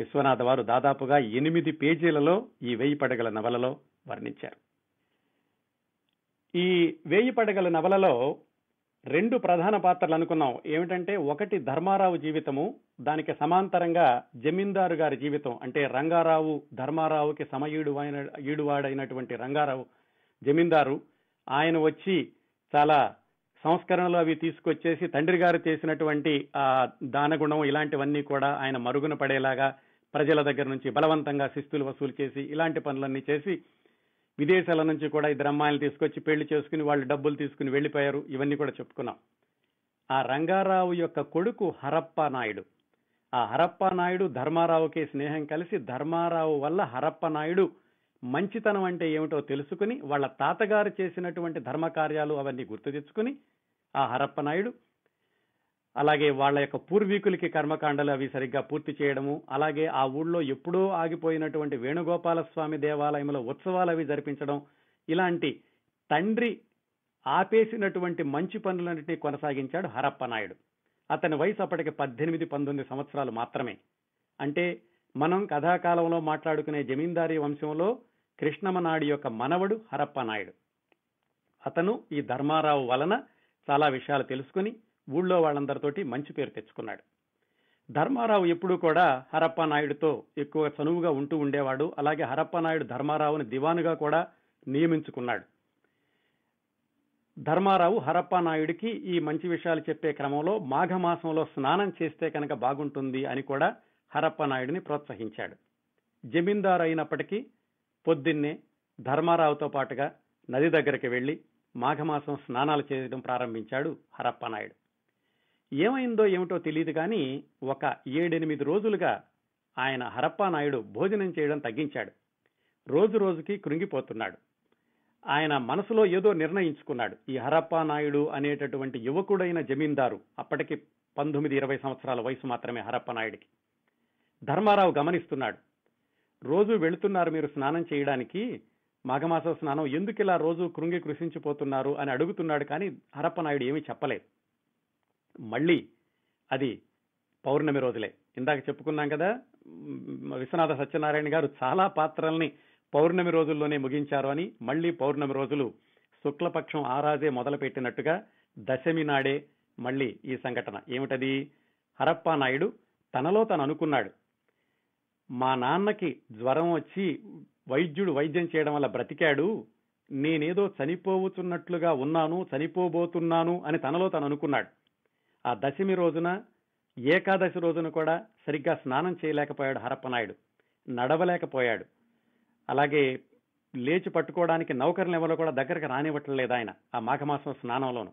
Speaker 1: విశ్వనాథ వారు దాదాపుగా ఎనిమిది పేజీలలో ఈ వేయి పడగల నవలలో వర్ణించారు. ఈ వేయి పడగల నవలలో రెండు ప్రధాన పాత్రలు అనుకున్నాం. ఏమిటంటే ఒకటి ధర్మారావు జీవితము దానికి సమాంతరంగా జమీందారు గారి జీవితం అంటే రంగారావు ధర్మారావుకి సమయుడు ఈడువాడైనటువంటి రంగారావు జమీందారు ఆయన వచ్చి చాలా సంస్కరణలు అవి తీసుకొచ్చేసి తండ్రి గారు చేసినటువంటి ఆ దానగుణం ఇలాంటివన్నీ కూడా ఆయన మరుగున పడేలాగా ప్రజల దగ్గర నుంచి బలవంతంగా శిస్తులు వసూలు చేసి ఇలాంటి పనులన్నీ చేసి విదేశాల నుంచి కూడా ఇద్దరు అమ్మాయిలు తీసుకొచ్చి పెళ్ళి చేసుకుని వాళ్ళు డబ్బులు తీసుకుని వెళ్ళిపోయారు. ఇవన్నీ కూడా చెప్పుకున్నాం. ఆ రంగారావు యొక్క కొడుకు హరప్ప నాయుడు. ఆ హరప్ప నాయుడు ధర్మారావుకి స్నేహం కలిసి ధర్మారావు వల్ల హరప్ప నాయుడు మంచితనం అంటే ఏమిటో తెలుసుకుని వాళ్ళ తాతగారు చేసినటువంటి ధర్మ కార్యాలు అవన్నీ గుర్తు తెచ్చుకుని ఆ హరప్ప నాయుడు అలాగే వాళ్ళ యొక్క పూర్వీకులకి కర్మకాండలు అవి సరిగ్గా పూర్తి చేయడము అలాగే ఆ ఊళ్ళో ఎప్పుడో ఆగిపోయినటువంటి వేణుగోపాల స్వామి దేవాలయంలో ఉత్సవాలు అవి జరిపించడం ఇలాంటి తండ్రి ఆపేసినటువంటి మంచి పనులన్నింటినీ కొనసాగించాడు హరప్ప నాయుడు. అతని వయసు అప్పటికి పద్దెనిమిది పంతొమ్మిది సంవత్సరాలు మాత్రమే. అంటే మనం కథాకాలంలో మాట్లాడుకునే జమీందారీ వంశంలో కృష్ణమనాడి యొక్క మనవడు హరప్ప నాయుడు. అతను ఈ ధర్మారావు వలన చాలా విషయాలు తెలుసుకుని ఊళ్ళో వాళ్ళందరితోటి మంచి పేరు తెచ్చుకున్నాడు. ధర్మారావు ఎప్పుడూ కూడా హరప్ప నాయుడుతో ఎక్కువ చనువుగా ఉంటూ ఉండేవాడు. అలాగే హరప్ప నాయుడు ధర్మారావుని దివానుగా కూడా నియమించుకున్నాడు. ధర్మారావు హరప్ప నాయుడికి ఈ మంచి విషయాలు చెప్పే క్రమంలో మాఘమాసంలో స్నానం చేస్తే కనుక బాగుంటుంది అని కూడా హరప్ప నాయుడిని ప్రోత్సహించాడు. జమీందారు అయినప్పటికీ పొద్దున్నే ధర్మారావుతో పాటుగా నది దగ్గరికి వెళ్ళి మాఘమాసం స్నానాలు చేయడం ప్రారంభించాడు హరప్ప నాయుడు. ఏమైందో ఏమిటో తెలియదు కానీ ఒక ఏడెనిమిది రోజులుగా ఆయన హరప్పా నాయుడు భోజనం చేయడం తగ్గించాడు. రోజు రోజుకి కృంగిపోతున్నాడు. ఆయన మనసులో ఏదో నిర్ణయించుకున్నాడు. ఈ హరప్పా నాయుడు అనేటటువంటి యువకుడైన జమీందారు అప్పటికి పంతొమ్మిది ఇరవై సంవత్సరాల వయసు మాత్రమే హరప్ప నాయుడికి. ధర్మారావు గమనిస్తున్నాడు. రోజు వెళుతున్నారు మీరు స్నానం చేయడానికి. మాఘమాస స్నానం ఎందుకు ఇలా రోజు కృంగి కృషించిపోతున్నారు అని అడుగుతున్నాడు కానీ హరప్ప నాయుడు ఏమీ చెప్పలేదు. మళ్ళీ అది పౌర్ణమి రోజులే. ఇందాక చెప్పుకున్నాం కదా విశ్వనాథ సత్యనారాయణ గారు చాలా పాత్రల్ని పౌర్ణమి రోజుల్లోనే ముగించారు అని మళ్ళీ పౌర్ణమి రోజులు శుక్లపక్షం ఆరాజే మొదలుపెట్టినట్టుగా దశమి నాడే మళ్ళీ ఈ సంఘటన. ఏమిటది? హరప్పా నాయుడు తనలో తను అనుకున్నాడు మా నాన్నకి జ్వరం వచ్చి వైద్యుడు వైద్యం చేయడం వల్ల బ్రతికాడు నేనేదో చనిపోవుతున్నట్లుగా ఉన్నాను చనిపోబోతున్నాను అని తనలో తను అనుకున్నాడు. ఆ దశమి రోజున ఏకాదశి రోజున కూడా సరిగ్గా స్నానం చేయలేకపోయాడు హరప్పనాయుడు. నడవలేకపోయాడు. అలాగే లేచి పట్టుకోవడానికి నౌకర్లు ఎవరో కూడా దగ్గరకు రానివ్వట్లేదు ఆయన ఆ మాఘమాసం స్నానంలోను.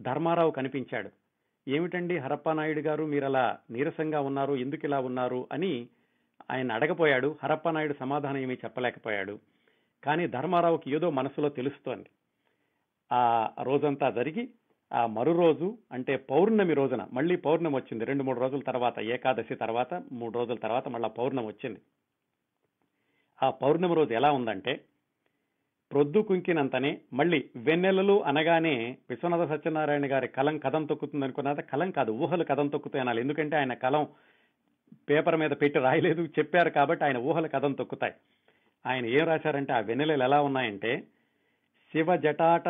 Speaker 1: ధర్మారావు కనిపించాడు. ఏమిటండి హరప్పనాయుడు గారు మీరు అలా నీరసంగా ఉన్నారు ఎందుకు ఇలా ఉన్నారు అని ఆయన అడగపోయాడు. హరప్పనాయుడు సమాధానం ఏమీ చెప్పలేకపోయాడు. కానీ ధర్మారావుకి ఏదో మనసులో తెలుస్తోంది. ఆ రోజంతా జరిగి ఆ మరు రోజు అంటే పౌర్ణమి రోజున మళ్ళీ పౌర్ణమి వచ్చింది. రెండు మూడు రోజుల తర్వాత ఏకాదశి తర్వాత మూడు రోజుల తర్వాత మళ్ళా పౌర్ణమి వచ్చింది. ఆ పౌర్ణమి రోజు ఎలా ఉందంటే ప్రొద్దు కుంకినంతనే మళ్ళీ వెన్నెలలు అనగానే విశ్వనాథ సత్యనారాయణ గారి కలం కథం తొక్కుతుంది అనుకున్నది కలం కాదు ఊహలు కథం తొక్కుతాయి అనాలి. ఎందుకంటే ఆయన కలం పేపర్ మీద పెట్టి రాయలేదు చెప్పారు కాబట్టి ఆయన ఊహలు కథం తొక్కుతాయి. ఆయన ఏం రాశారంటే ఆ వెన్నెలలు ఎలా ఉన్నాయంటే శివ జటాట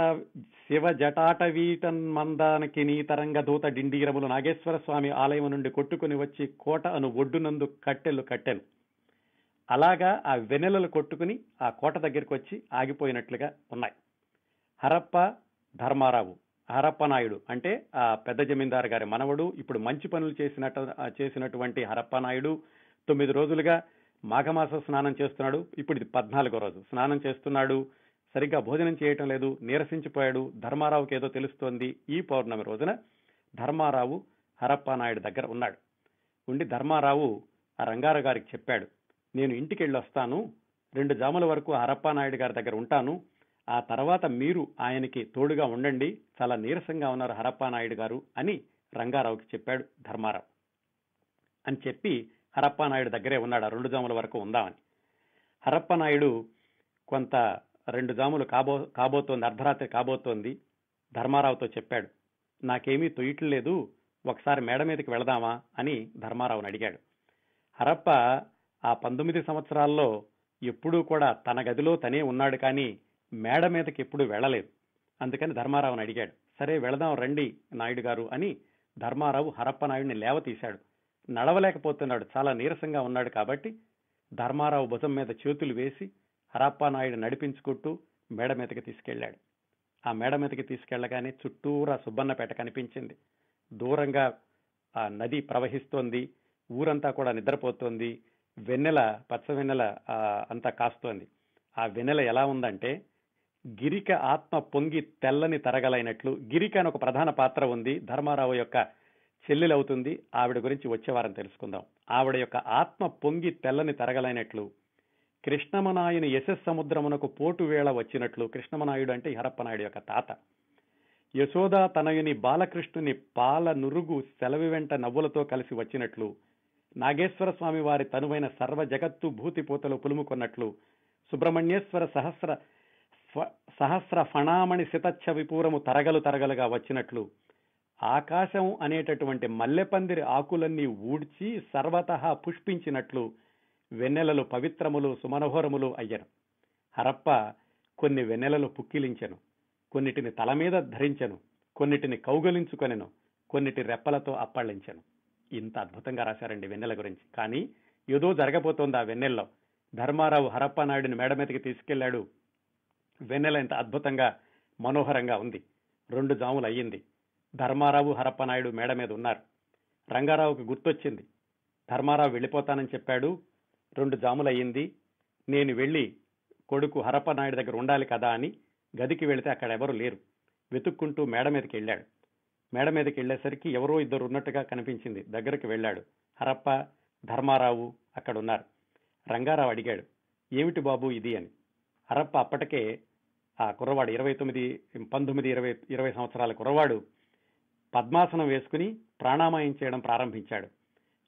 Speaker 1: శివ జటాటవీటన్ మందానికి నీ తరంగ దూత డిండీరములు నాగేశ్వర స్వామి ఆలయం నుండి కొట్టుకుని వచ్చి కోట అను ఒడ్డునందు కట్టెలు కట్టెను అలాగా ఆ వెన్నెలలు కొట్టుకుని ఆ కోట దగ్గరికి వచ్చి ఆగిపోయినట్లుగా ఉన్నాయి. హరప్ప ధర్మారావు హరప్ప నాయుడు అంటే ఆ పెద్ద జమీందారు గారి మనవడు ఇప్పుడు మంచి పనులు చేసినట్టు చేసినటువంటి హరప్ప నాయుడు తొమ్మిది రోజులుగా మాఘమాస స్నానం చేస్తున్నాడు. ఇప్పుడు ఇది పద్నాలుగో రోజు. స్నానం చేస్తున్నాడు. సరిగ్గా భోజనం చేయటం లేదు నీరసించిపోయాడు. ధర్మారావుకి ఏదో తెలుస్తోంది ఈ పౌర్ణమి రోజున. ధర్మారావు హరప్ప నాయుడు దగ్గర ఉన్నాడు. ఉండి ధర్మారావు ఆ రంగారావు గారికి చెప్పాడు. నేను ఇంటికి వెళ్ళి వస్తాను రెండు జాముల వరకు హరప్ప నాయుడు గారి దగ్గర ఉంటాను. ఆ తర్వాత మీరు ఆయనకి తోడుగా ఉండండి. చాలా నీరసంగా ఉన్నారు హరప్ప నాయుడు గారు అని రంగారావుకి చెప్పాడు ధర్మారావు. అని చెప్పి హరప్ప నాయుడు దగ్గరే ఉన్నాడు. ఆ రెండు జాముల వరకు ఉందామని. హరప్ప నాయుడు కొంత రెండు జాములు కాబో కాబోతోంది అర్ధరాత్రి కాబోతోంది. ధర్మారావుతో చెప్పాడు నాకేమీ తొయ్యట్లేదు ఒకసారి మేడ మీదకి వెళదామా? అని ధర్మారావుని అడిగాడు. హరప్ప ఆ పంతొమ్మిది సంవత్సరాల్లో ఎప్పుడూ కూడా తన గదిలో తనే ఉన్నాడు కానీ మేడ మీదకి ఎప్పుడు వెళ్ళలేదు. అందుకని ధర్మారావుని అడిగాడు సరే వెళదాం రండి నాయుడు గారు అని ధర్మారావు హరప్ప నాయుడిని లేవతీశాడు నడవలేకపోతున్నాడు చాలా నీరసంగా ఉన్నాడు కాబట్టి ధర్మారావు భుజం మీద చేతులు వేసి హరప్ప నాయుడు నడిపించుకుంటూ మేడ మీదకి తీసుకెళ్ళాడు ఆ మేడ మీదకి తీసుకెళ్ళగానే చుట్టూరా సుబ్బన్నపేట కనిపించింది. దూరంగా ఆ నది ప్రవహిస్తోంది. ఊరంతా కూడా నిద్రపోతోంది. వెన్నెల పచ్చ వెన్నెల అంతా కాస్తోంది. ఆ వెన్నెల ఎలా ఉందంటే గిరిక ఆత్మ పొంగి తెల్లని తరగలైనట్లు గిరిక అని ఒక ప్రధాన పాత్ర ఉంది. ధర్మారావు యొక్క చెల్లెలు అవుతుంది ఆవిడ గురించి వచ్చే వారం తెలుసుకుందాం. ఆవిడ యొక్క ఆత్మ పొంగి తెల్లని తరగలైనట్లు కృష్ణమనాయుని యశస్ సముద్రమునకు పోటు వేళ వచ్చినట్లు కృష్ణమనాయుడు అంటే హరప్పనాయుడు యొక్క తాత. యశోద తనయుని బాలకృష్ణుని పాల నురుగు సెలవి వెంట నవ్వులతో కలిసి వచ్చినట్లు నాగేశ్వర స్వామి వారి తనువైన సర్వ జగత్తు భూతిపోతలు పులుముకొన్నట్లు సుబ్రహ్మణ్యేశ్వర సహస్ర ఫ- సహస్ర ఫణామణి శితచ్ఛ విపూరము తరగలు తరగలుగా వచ్చినట్లు ఆకాశం అనేటటువంటి మల్లెపందిరి ఆకులన్నీ ఊడ్చి సర్వతః పుష్పించినట్లు వెన్నెలలు పవిత్రములు సుమనోహరములు అయ్యను. హరప్ప కొన్ని వెన్నెలలు పుక్కిలించెను. కొన్నిటిని తల మీద ధరించెను. కొన్నిటిని కౌగలించుకొనెను. కొన్నిటి రెప్పలతో అప్పళ్ళించెను. ఇంత అద్భుతంగా రాశారండి వెన్నెల గురించి. కానీ ఏదో జరగబోతోంది ఆ వెన్నెల్లో. ధర్మారావు హరప్ప నాయుడిని మేడ మీదకి తీసుకెళ్ళాడు వెన్నెల ఇంత అద్భుతంగా మనోహరంగా ఉంది. రెండు జాములు అయ్యింది. ధర్మారావు హరప్ప నాయుడు మేడ మీద ఉన్నారు. రంగారావుకి గుర్తొచ్చింది. ధర్మారావు వెళ్ళిపోతానని చెప్పాడు. రెండు జాములయ్యింది. నేను వెళ్ళి కొడుకు హరప్ప నాయుడు దగ్గర ఉండాలి కదా అని గదికి వెళితే అక్కడ ఎవరు లేరు. వెతుక్కుంటూ మేడ మీదకి వెళ్ళాడు. మేడ మీదకి వెళ్ళేసరికి ఎవరో ఇద్దరు ఉన్నట్టుగా కనిపించింది. దగ్గరికి వెళ్ళాడు. హరప్ప ధర్మారావు అక్కడ ఉన్నారు రంగారావు అడిగాడు ఏమిటి బాబు ఇది అని? హరప్ప అప్పటికే ఆ కుర్రవాడు ఇరవై తొమ్మిది పంతొమ్మిది ఇరవై ఇరవై సంవత్సరాల కుర్రవాడు పద్మాసనం వేసుకుని ప్రాణామాయం చేయడం ప్రారంభించాడు.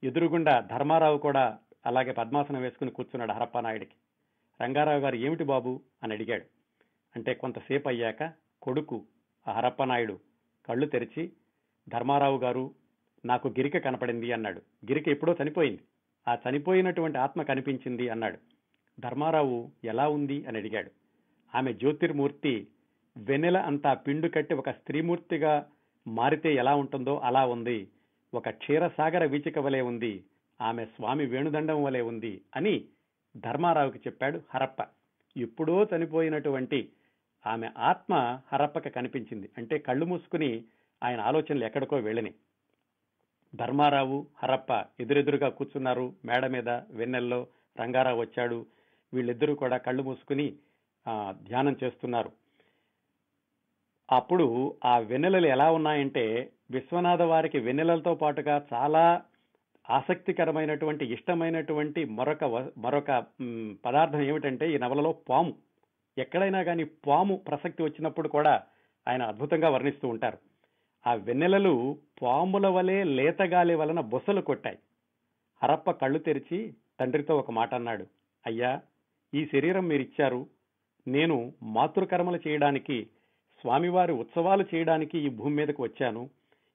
Speaker 1: ఎదురుగుండా ధర్మారావు కూడా అలాగే పద్మాసనం వేసుకుని కూర్చున్నాడు హరప్పనాయుడికి రంగారావు గారు ఏమిటి బాబు? అని అడిగాడు. అంటే కొంతసేపు అయ్యాక కొడుకు ఆ హరప్పనాయుడు కళ్ళు తెరిచి ధర్మారావు గారు నాకు గిరిక కనపడింది అన్నాడు. గిరిక ఎప్పుడో చనిపోయింది. ఆ చనిపోయినటువంటి ఆత్మ కనిపించింది అన్నాడు. ధర్మారావు ఎలా ఉంది? అని అడిగాడు. ఆమె జ్యోతిర్మూర్తి వెన్నెల అంతా పిండు కట్టి ఒక స్త్రీమూర్తిగా మారితే ఎలా ఉంటుందో అలా ఉంది. ఒక క్షీరసాగర వీచిక వలె ఉంది. ఆమె స్వామి వేణుదండం వలె ఉంది అని ధర్మారావుకి చెప్పాడు హరప్ప. ఎప్పుడో చనిపోయినటువంటి ఆమె ఆత్మ హరప్పకి కనిపించింది. అంటే కళ్ళు మూసుకుని ఆయన ఆలోచనలు ఎక్కడికో వెళ్ళని ధర్మారావు హరప్ప ఎదురెదురుగా కూర్చున్నారు. మేడ మీద వెన్నెల్లో రంగారావు వచ్చాడు. వీళ్ళిద్దరూ కూడా కళ్ళు మూసుకుని ధ్యానం చేస్తున్నారు. అప్పుడు ఆ వెన్నెలలు ఎలా ఉన్నాయంటే విశ్వనాథ వారికి వెన్నెలలతో పాటుగా చాలా ఆసక్తికరమైనటువంటి ఇష్టమైనటువంటి మరొక వ- మరొక పదార్థం ఏమిటంటే ఈ నవలలో పాము. ఎక్కడైనా కానీ పాము ప్రసక్తి వచ్చినప్పుడు కూడా ఆయన అద్భుతంగా వర్ణిస్తూ ఉంటారు. ఆ వెన్నెలలు పాముల వలె లేతగాలి వలన బొసలు కొట్టాయి. హరప్ప కళ్ళు తెరిచి తండ్రితో ఒక మాట అన్నాడు. అయ్యా ఈ శరీరం మీరిచ్చారు. నేను మాతృకర్మలు చేయడానికి స్వామివారి ఉత్సవాలు చేయడానికి ఈ భూమి మీదకు వచ్చాను.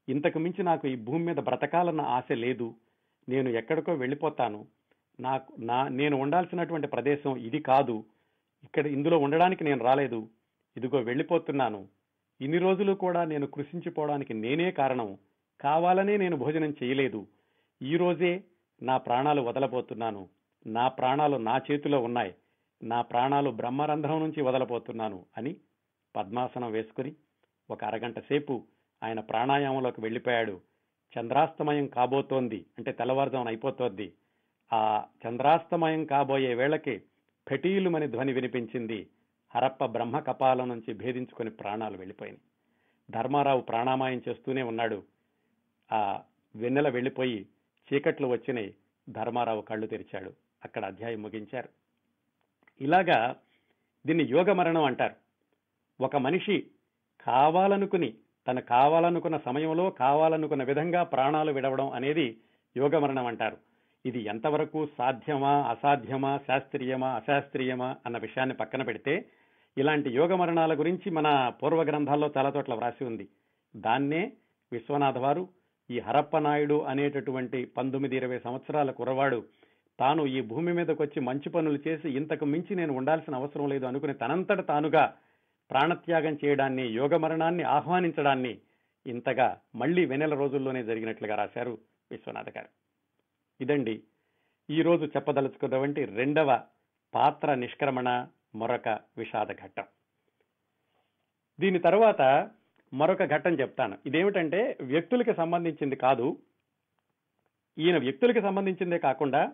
Speaker 1: ఇంతకు మించి నాకు ఈ భూమి మీద బ్రతకాలన్న ఆశ లేదు. నేను ఎక్కడికో వెళ్ళిపోతాను. నాకు నా నేను ఉండాల్సినటువంటి ప్రదేశం ఇది కాదు. ఇక్కడ ఇందులో ఉండడానికి నేను రాలేదు. ఇదిగో వెళ్ళిపోతున్నాను. ఇన్ని రోజులు కూడా నేను కృషించిపోవడానికి నేనే కారణం. కావాలనే నేను భోజనం చేయలేదు. ఈ రోజే నా ప్రాణాలు వదలబోతున్నాను. నా ప్రాణాలు నా చేతిలో ఉన్నాయి. నా ప్రాణాలు బ్రహ్మరంధ్రం నుంచి వదలబోతున్నాను అని పద్మాసనం వేసుకుని ఒక అరగంట సేపు ఆయన ప్రాణాయామంలోకి వెళ్ళిపోయాడు. చంద్రాస్తమయం కాబోతోంది. అంటే తెల్లవారుజామున అయిపోతోంది. ఆ చంద్రాస్తమయం కాబోయే వేళకి ఫెటీలుమని ధ్వని వినిపించింది. హరప్ప బ్రహ్మ కపాలం నుంచి భేదించుకొని ప్రాణాలు వెళ్ళిపోయినాయి. ధర్మారావు ప్రాణామాయం చేస్తూనే ఉన్నాడు. ఆ వెన్నెల వెళ్ళిపోయి చీకట్లు వచ్చినాయి. ధర్మారావు కళ్ళు తెరిచాడు. అక్కడ అధ్యాయం ముగించారు. ఇలాగా దీన్ని యోగ మరణం అంటారు. ఒక మనిషి కావాలనుకుని తను కావాలనుకున్న సమయంలో కావాలనుకున్న విధంగా ప్రాణాలు విడవడం అనేది యోగ మరణం అంటారు. ఇది ఎంతవరకు సాధ్యమా అసాధ్యమా శాస్త్రీయమా అశాస్త్రీయమా అన్న విషయాన్ని పక్కన పెడితే ఇలాంటి యోగ మరణాల గురించి మన పూర్వ గ్రంథాల్లో చాలా చోట్ల వ్రాసి ఉంది. దాన్నే విశ్వనాథ వారు ఈ హరప్పనాయుడు అనేటటువంటి పంతొమ్మిది ఇరవై సంవత్సరాల కురవాడు తాను ఈ భూమి మీదకొచ్చి మంచి పనులు చేసి ఇంతకు మించి నేను ఉండాల్సిన అవసరం లేదు అనుకుని తనంతట తానుగా ప్రాణత్యాగం చేయడాన్ని యోగ మరణాన్ని ఆహ్వానించడాన్ని ఇంతగా మళ్ళీ వెనెల రోజుల్లోనే జరిగినట్లుగా రాశారు విశ్వనాథ గారు. ఇదండి ఈ రోజు చెప్పదలుచుకున్నటువంటి రెండవ పాత్ర నిష్క్రమణ మరొక విషాద ఘట్టం. దీని తర్వాత మరొక ఘట్టం చెప్తాను. ఇదేమిటంటే వ్యక్తులకి సంబంధించింది కాదు. ఈయన వ్యక్తులకి సంబంధించిందే కాకుండా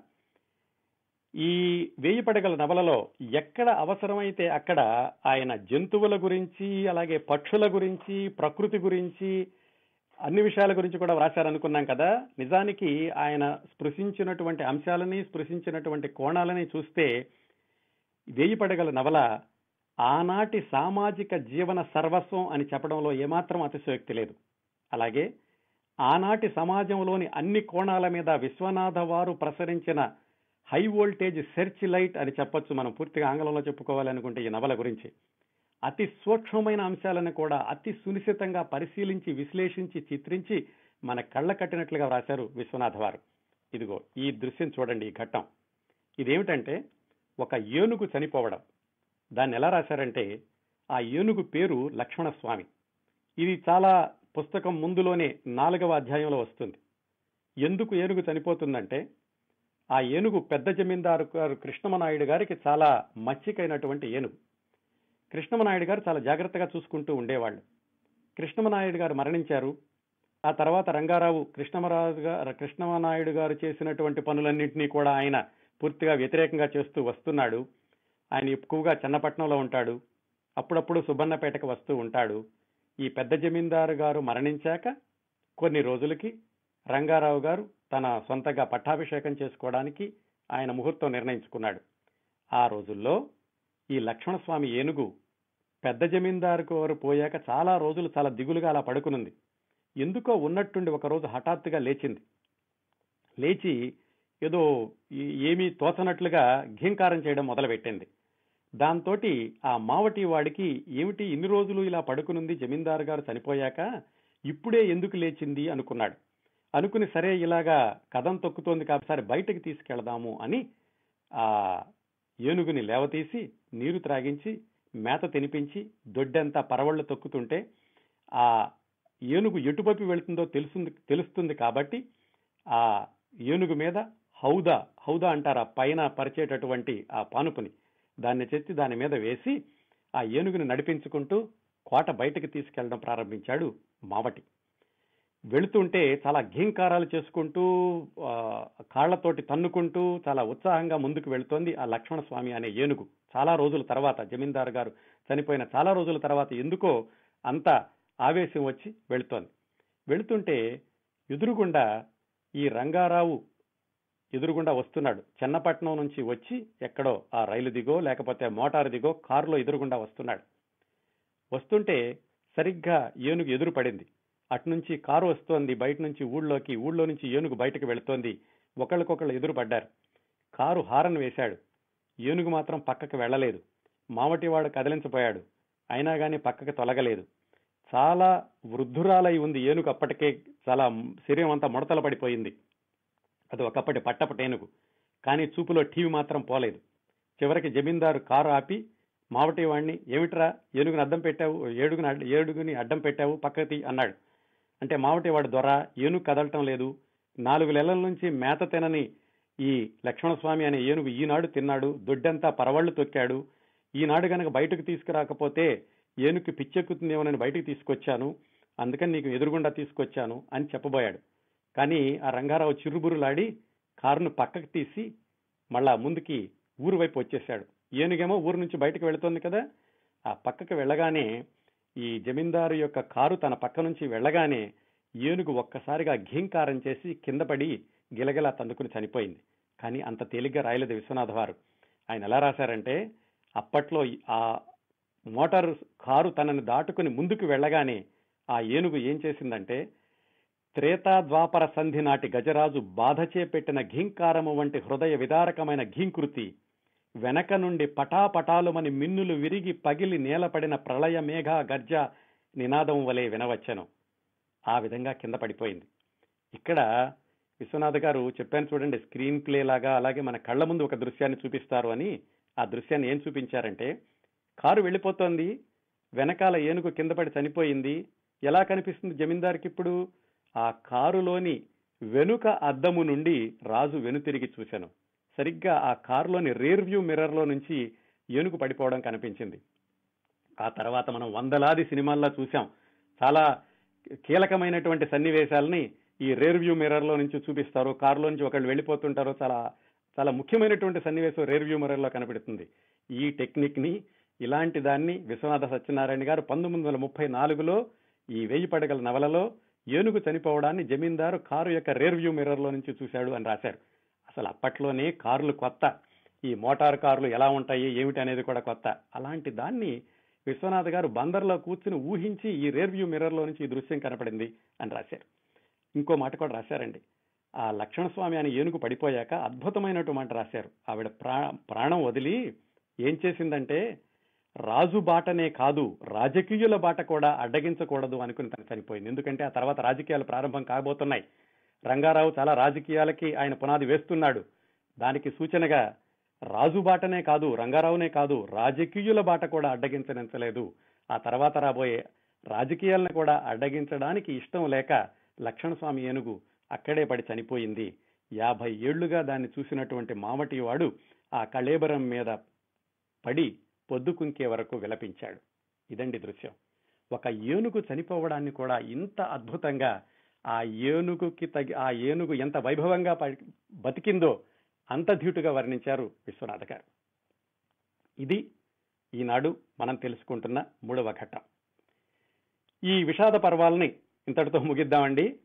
Speaker 1: ఈ వేయి పడగల నవలలో ఎక్కడ అవసరమైతే అక్కడ ఆయన జంతువుల గురించి అలాగే పక్షుల గురించి ప్రకృతి గురించి అన్ని విషయాల గురించి కూడా వ్రాశారనుకున్నాం కదా. నిజానికి ఆయన స్పృశించినటువంటి అంశాలని స్పృశించినటువంటి కోణాలని చూస్తే వేయి పడగల నవల ఆనాటి సామాజిక జీవన సర్వస్వం అని చెప్పడంలో ఏమాత్రం అతిశయోక్తి లేదు. అలాగే ఆనాటి సమాజంలోని అన్ని కోణాల మీద విశ్వనాథ వారు ప్రసరించిన హై వోల్టేజ్ సెర్చ్ లైట్ అని చెప్పొచ్చు మనం పూర్తిగా ఆంగ్లంలో చెప్పుకోవాలనుకుంటే ఈ నవల గురించి. అతి సూక్ష్మమైన అంశాలను కూడా అతి సునిశ్చితంగా పరిశీలించి విశ్లేషించి చిత్రించి మన కళ్ళ కట్టినట్లుగా వ్రాశారు విశ్వనాథ్ వారు. ఇదిగో ఈ దృశ్యం చూడండి ఈ ఘట్టం. ఇదేమిటంటే ఒక ఏనుగు చనిపోవడం. దాన్ని ఎలా రాశారంటే ఆ ఏనుగు పేరు లక్ష్మణస్వామి. ఇది చాలా పుస్తకం ముందులోనే నాలుగవ అధ్యాయంలో వస్తుంది. ఎందుకు ఏనుగు చనిపోతుందంటే ఆ ఏనుగు పెద్ద జమీందారు గారు కృష్ణమనాయుడు గారికి చాలా మచ్చికైనటువంటి ఏనుగు. కృష్ణమనాయుడు గారు చాలా జాగ్రత్తగా చూసుకుంటూ ఉండేవాళ్ళు. కృష్ణమనాయుడు గారు మరణించారు. ఆ తర్వాత రంగారావు కృష్ణమరాజు గారు కృష్ణమనాయుడు గారు చేసినటువంటి పనులన్నింటినీ కూడా ఆయన పూర్తిగా వ్యతిరేకంగా చేస్తూ వస్తున్నాడు. ఆయన ఎక్కువగా చెన్నపట్నంలో ఉంటాడు. అప్పుడప్పుడు సుబ్బన్నపేటకు వస్తూ ఉంటాడు. ఈ పెద్ద జమీందారు గారు మరణించాక కొన్ని రోజులకి రంగారావు గారు తన సొంతగా పట్టాభిషేకం చేసుకోవడానికి ఆయన ముహూర్తం నిర్ణయించుకున్నాడు. ఆ రోజుల్లో ఈ లక్ష్మణస్వామి ఏనుగు పెద్ద జమీందారు వారు పోయాక చాలా రోజులు చాలా దిగులుగా అలా పడుకునుంది. ఎందుకో ఉన్నట్టుండి ఒకరోజు హఠాత్తుగా లేచింది. లేచి ఏదో ఏమీ తోచనట్లుగా ఘీంకారం చేయడం మొదలుపెట్టింది. దాంతో ఆ మావటి వాడికి ఏమిటి ఇన్ని రోజులు ఇలా పడుకునుంది జమీందారు గారు చనిపోయాక ఇప్పుడే ఎందుకు లేచింది అనుకున్నాడు. అనుకుని సరే ఇలాగా కథం తొక్కుతోంది కాబట్టి బయటకు తీసుకెళ్దాము అని ఆ ఏనుగుని లేవతీసి నీరు త్రాగించి మేత తినిపించి దొడ్డంతా పరవళ్ళు తొక్కుతుంటే ఆ ఏనుగు ఎటుపైపు వెళుతుందో తెలుస్తుంది తెలుస్తుంది కాబట్టి ఆ ఏనుగు మీద హౌదా హౌదా అంటారు ఆ పైన పరిచేటటువంటి ఆ పానుపుని. దాన్ని చెత్తి దాని మీద వేసి ఆ ఏనుగుని నడిపించుకుంటూ కోట బయటకు తీసుకెళ్ళడం ప్రారంభించాడు మావటి. వెళుతుంటే చాలా ఘీంకారాలు చేసుకుంటూ కాళ్ళతోటి తన్నుకుంటూ చాలా ఉత్సాహంగా ముందుకు వెళుతోంది ఆ లక్ష్మణ స్వామి అనే ఏనుగు. చాలా రోజుల తర్వాత జమీందారు గారు చనిపోయిన చాలా రోజుల తర్వాత ఎందుకో అంత ఆవేశం వచ్చి వెళుతోంది. వెళుతుంటే ఎదురుగుండా ఈ రంగారావు ఎదురుగుండా వస్తున్నాడు. చెన్నపట్నం నుంచి వచ్చి ఎక్కడో ఆ రైలు దిగో లేకపోతే మోటారు దిగో కారులో ఎదురుగుండా వస్తున్నాడు. వస్తుంటే సరిగ్గా ఏనుగు ఎదురు పడింది అటునుంచి కారు వస్తోంది బయట నుంచి ఊళ్ళోకి ఊళ్ళో నుంచి ఏనుగు బయటకు వెళుతోంది. ఒకళ్ళకొకళ్ళు ఎదురుపడ్డారు కారు హారన్ వేశాడు. ఏనుగు మాత్రం పక్కకు వెళ్ళలేదు. మావటివాడు కదిలించపోయాడు. అయినా కానీ పక్కకు తొలగలేదు. చాలా వృద్ధురాలై ఉంది ఏనుగు అప్పటికే. చాలా శరీరం అంతా ముడతల పడిపోయింది. అది ఒకప్పటి పట్టపట ఏనుగు. కానీ చూపులో టీవీ మాత్రం పోలేదు. చివరికి జమీందారు కారు ఆపి మావటి ఏమిట్రా? ఏనుగుని అడ్డం పెట్టావు? ఏడుగుని ఏడుగుని అడ్డం పెట్టావు? పక్కతి అన్నాడు. అంటే మావటి వాడి దొర ఏనుగు కదలటం లేదు. నాలుగు నెలల నుంచి మేత తినని ఈ లక్ష్మణస్వామి అనే ఏనుగు ఈనాడు తిన్నాడు. దొడ్డంతా పరవళ్ళు తొక్కాడు. ఈనాడు గనక బయటకు తీసుకురాకపోతే ఏనుగు పిచ్చెక్కుతుందేమోనని బయటకు తీసుకొచ్చాను. అందుకని నీకు ఎదురుగుండా తీసుకొచ్చాను అని చెప్పబోయాడు. కానీ ఆ రంగారావు చిరుబురులాడి కారును పక్కకు తీసి మళ్ళా ముందుకి ఊరు వైపు వచ్చేశాడు. ఏనుగేమో ఊరు నుంచి బయటకు వెళుతోంది కదా. ఆ పక్కకు వెళ్ళగానే ఈ జమీందారు యొక్క కారు తన పక్క నుంచి వెళ్ళగానే ఏనుగు ఒక్కసారిగా ఘీంకారం చేసి కిందపడి గిలగిలా తందుకుని చనిపోయింది. కానీ అంత తేలిగ్గా రాయలేదు విశ్వనాథ వారు. ఆయన ఎలా రాశారంటే అప్పట్లో ఆ మోటార్ కారు తనని దాటుకుని ముందుకు వెళ్ళగానే ఆ ఏనుగు ఏం చేసిందంటే త్రేతా ద్వాపర సంధి నాటి గజరాజు బాధచే పెట్టిన ఘీంకారము వంటి హృదయ విదారకమైన ఘీంకృతి వెనక నుండి పటాపటాలుమని మిన్నులు విరిగి పగిలి నేలపడిన ప్రళయ మేఘ గర్జ నినాదం వలె వినవచ్చెను. ఆ విధంగా కింద పడిపోయింది. ఇక్కడ విశ్వనాథ్ గారు చెప్పాను చూడండి స్క్రీన్ ప్లే లాగా అలాగే మన కళ్ళ ముందు ఒక దృశ్యాన్ని చూపిస్తారు అని. ఆ దృశ్యాన్ని ఏం చూపించారంటే కారు వెళ్ళిపోతోంది వెనకాల ఏనుగు కింద పడి చనిపోయింది. ఎలా కనిపిస్తుంది జమీందార్కి ఇప్పుడు? ఆ కారులోని వెనుక అద్దము నుండి రాజు వెనుతిరిగి చూశాను. సరిగ్గా ఆ కారులోని రేర్ వ్యూ మిర్రర్లో నుంచి ఏనుగు పడిపోవడం కనిపించింది. ఆ తర్వాత మనం వందలాది సినిమాల్లో చూసాం చాలా కీలకమైనటువంటి సన్నివేశాలని ఈ రేర్ వ్యూ మిర్రర్లో నుంచి చూపిస్తారు. కారులో నుంచి ఒకళ్ళు వెళ్ళిపోతుంటారు. చాలా చాలా ముఖ్యమైనటువంటి సన్నివేశం రేర్ వ్యూ మిర్రర్లో కనబడుతుంది ఈ టెక్నిక్ని ఇలాంటి దాన్ని విశ్వనాథ సత్యనారాయణ గారు పంతొమ్మిది వందల ముప్పై నాలుగులో ఈ వెయ్యి పడగల నవలలో ఏనుగు చనిపోవడాన్ని జమీందారు కారు యొక్క రేర్ వ్యూ మిర్రర్లో నుంచి చూశాడు అని రాశారు. అసలు అప్పట్లోనే కార్లు కొత్త. ఈ మోటార్ కార్లు ఎలా ఉంటాయి ఏమిటి అనేది కూడా కొత్త. అలాంటి దాన్ని విశ్వనాథ్ గారు బందర్లో కూర్చుని ఊహించి ఈ రేర్వ్యూ మిర్రర్లో నుంచి ఈ దృశ్యం కనపడింది అని రాశారు. ఇంకో మాట కూడా రాశారండి. ఆ లక్ష్మణస్వామి అని ఏనుగు పడిపోయాక అద్భుతమైనటువంటి మాట రాశారు. ఆవిడ ప్రా ప్రాణం వదిలి ఏం చేసిందంటే రాజు బాటనే కాదు రాజకీయుల బాట కూడా అడ్డగించకూడదు అనుకుని తను చనిపోయింది. ఎందుకంటే ఆ తర్వాత రాజకీయాలు ప్రారంభం కాబోతున్నాయి. రంగారావు చాలా రాజకీయాలకి ఆయన పునాది వేస్తున్నాడు. దానికి సూచనగా రాజు బాటనే కాదు రంగారావునే కాదు రాజకీయుల బాట కూడా అడ్డగించనించలేదు. ఆ తర్వాత రాబోయే రాజకీయాలను కూడా అడ్డగించడానికి ఇష్టం లేక లక్ష్మణస్వామి ఏనుగు అక్కడే పడి చనిపోయింది. యాభై ఏళ్ళుగా దాన్ని చూసినటువంటి మామటి వాడు ఆ కళేబరం మీద పడి పొద్దుకుంకే వరకు విలపించాడు. ఇదండి దృశ్యం. ఒక ఏనుగు చనిపోవడాన్ని కూడా ఇంత అద్భుతంగా ఆ ఏనుగుకి తగి ఆ ఏనుగు ఎంత వైభవంగా ప- బతికిందో అంత ధీటుగా వర్ణించారు విశ్వనాథ గారు. ఇది ఈనాడు మనం తెలుసుకుంటున్న మూడవ ఘట్టం. ఈ విషాద పర్వాలని ఇంతటితో ముగిద్దామండి.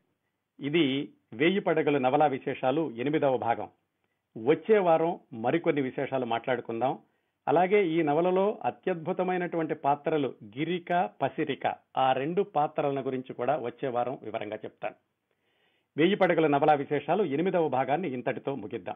Speaker 1: ఇది వేయి పడగలు నవలా విశేషాలు ఎనిమిదవ భాగం. వచ్చే వారం మరికొన్ని విశేషాలు మాట్లాడుకుందాం. అలాగే ఈ నవలలో అత్యద్భుతమైనటువంటి పాత్రలు గిరిక పసిరిక ఆ రెండు పాత్రల గురించి కూడా వచ్చే వారం వివరంగా చెప్తాను. వేయి పడగల నవలా విశేషాలు ఎనిమిదవ భాగాన్ని ఇంతటితో ముగిద్దాం.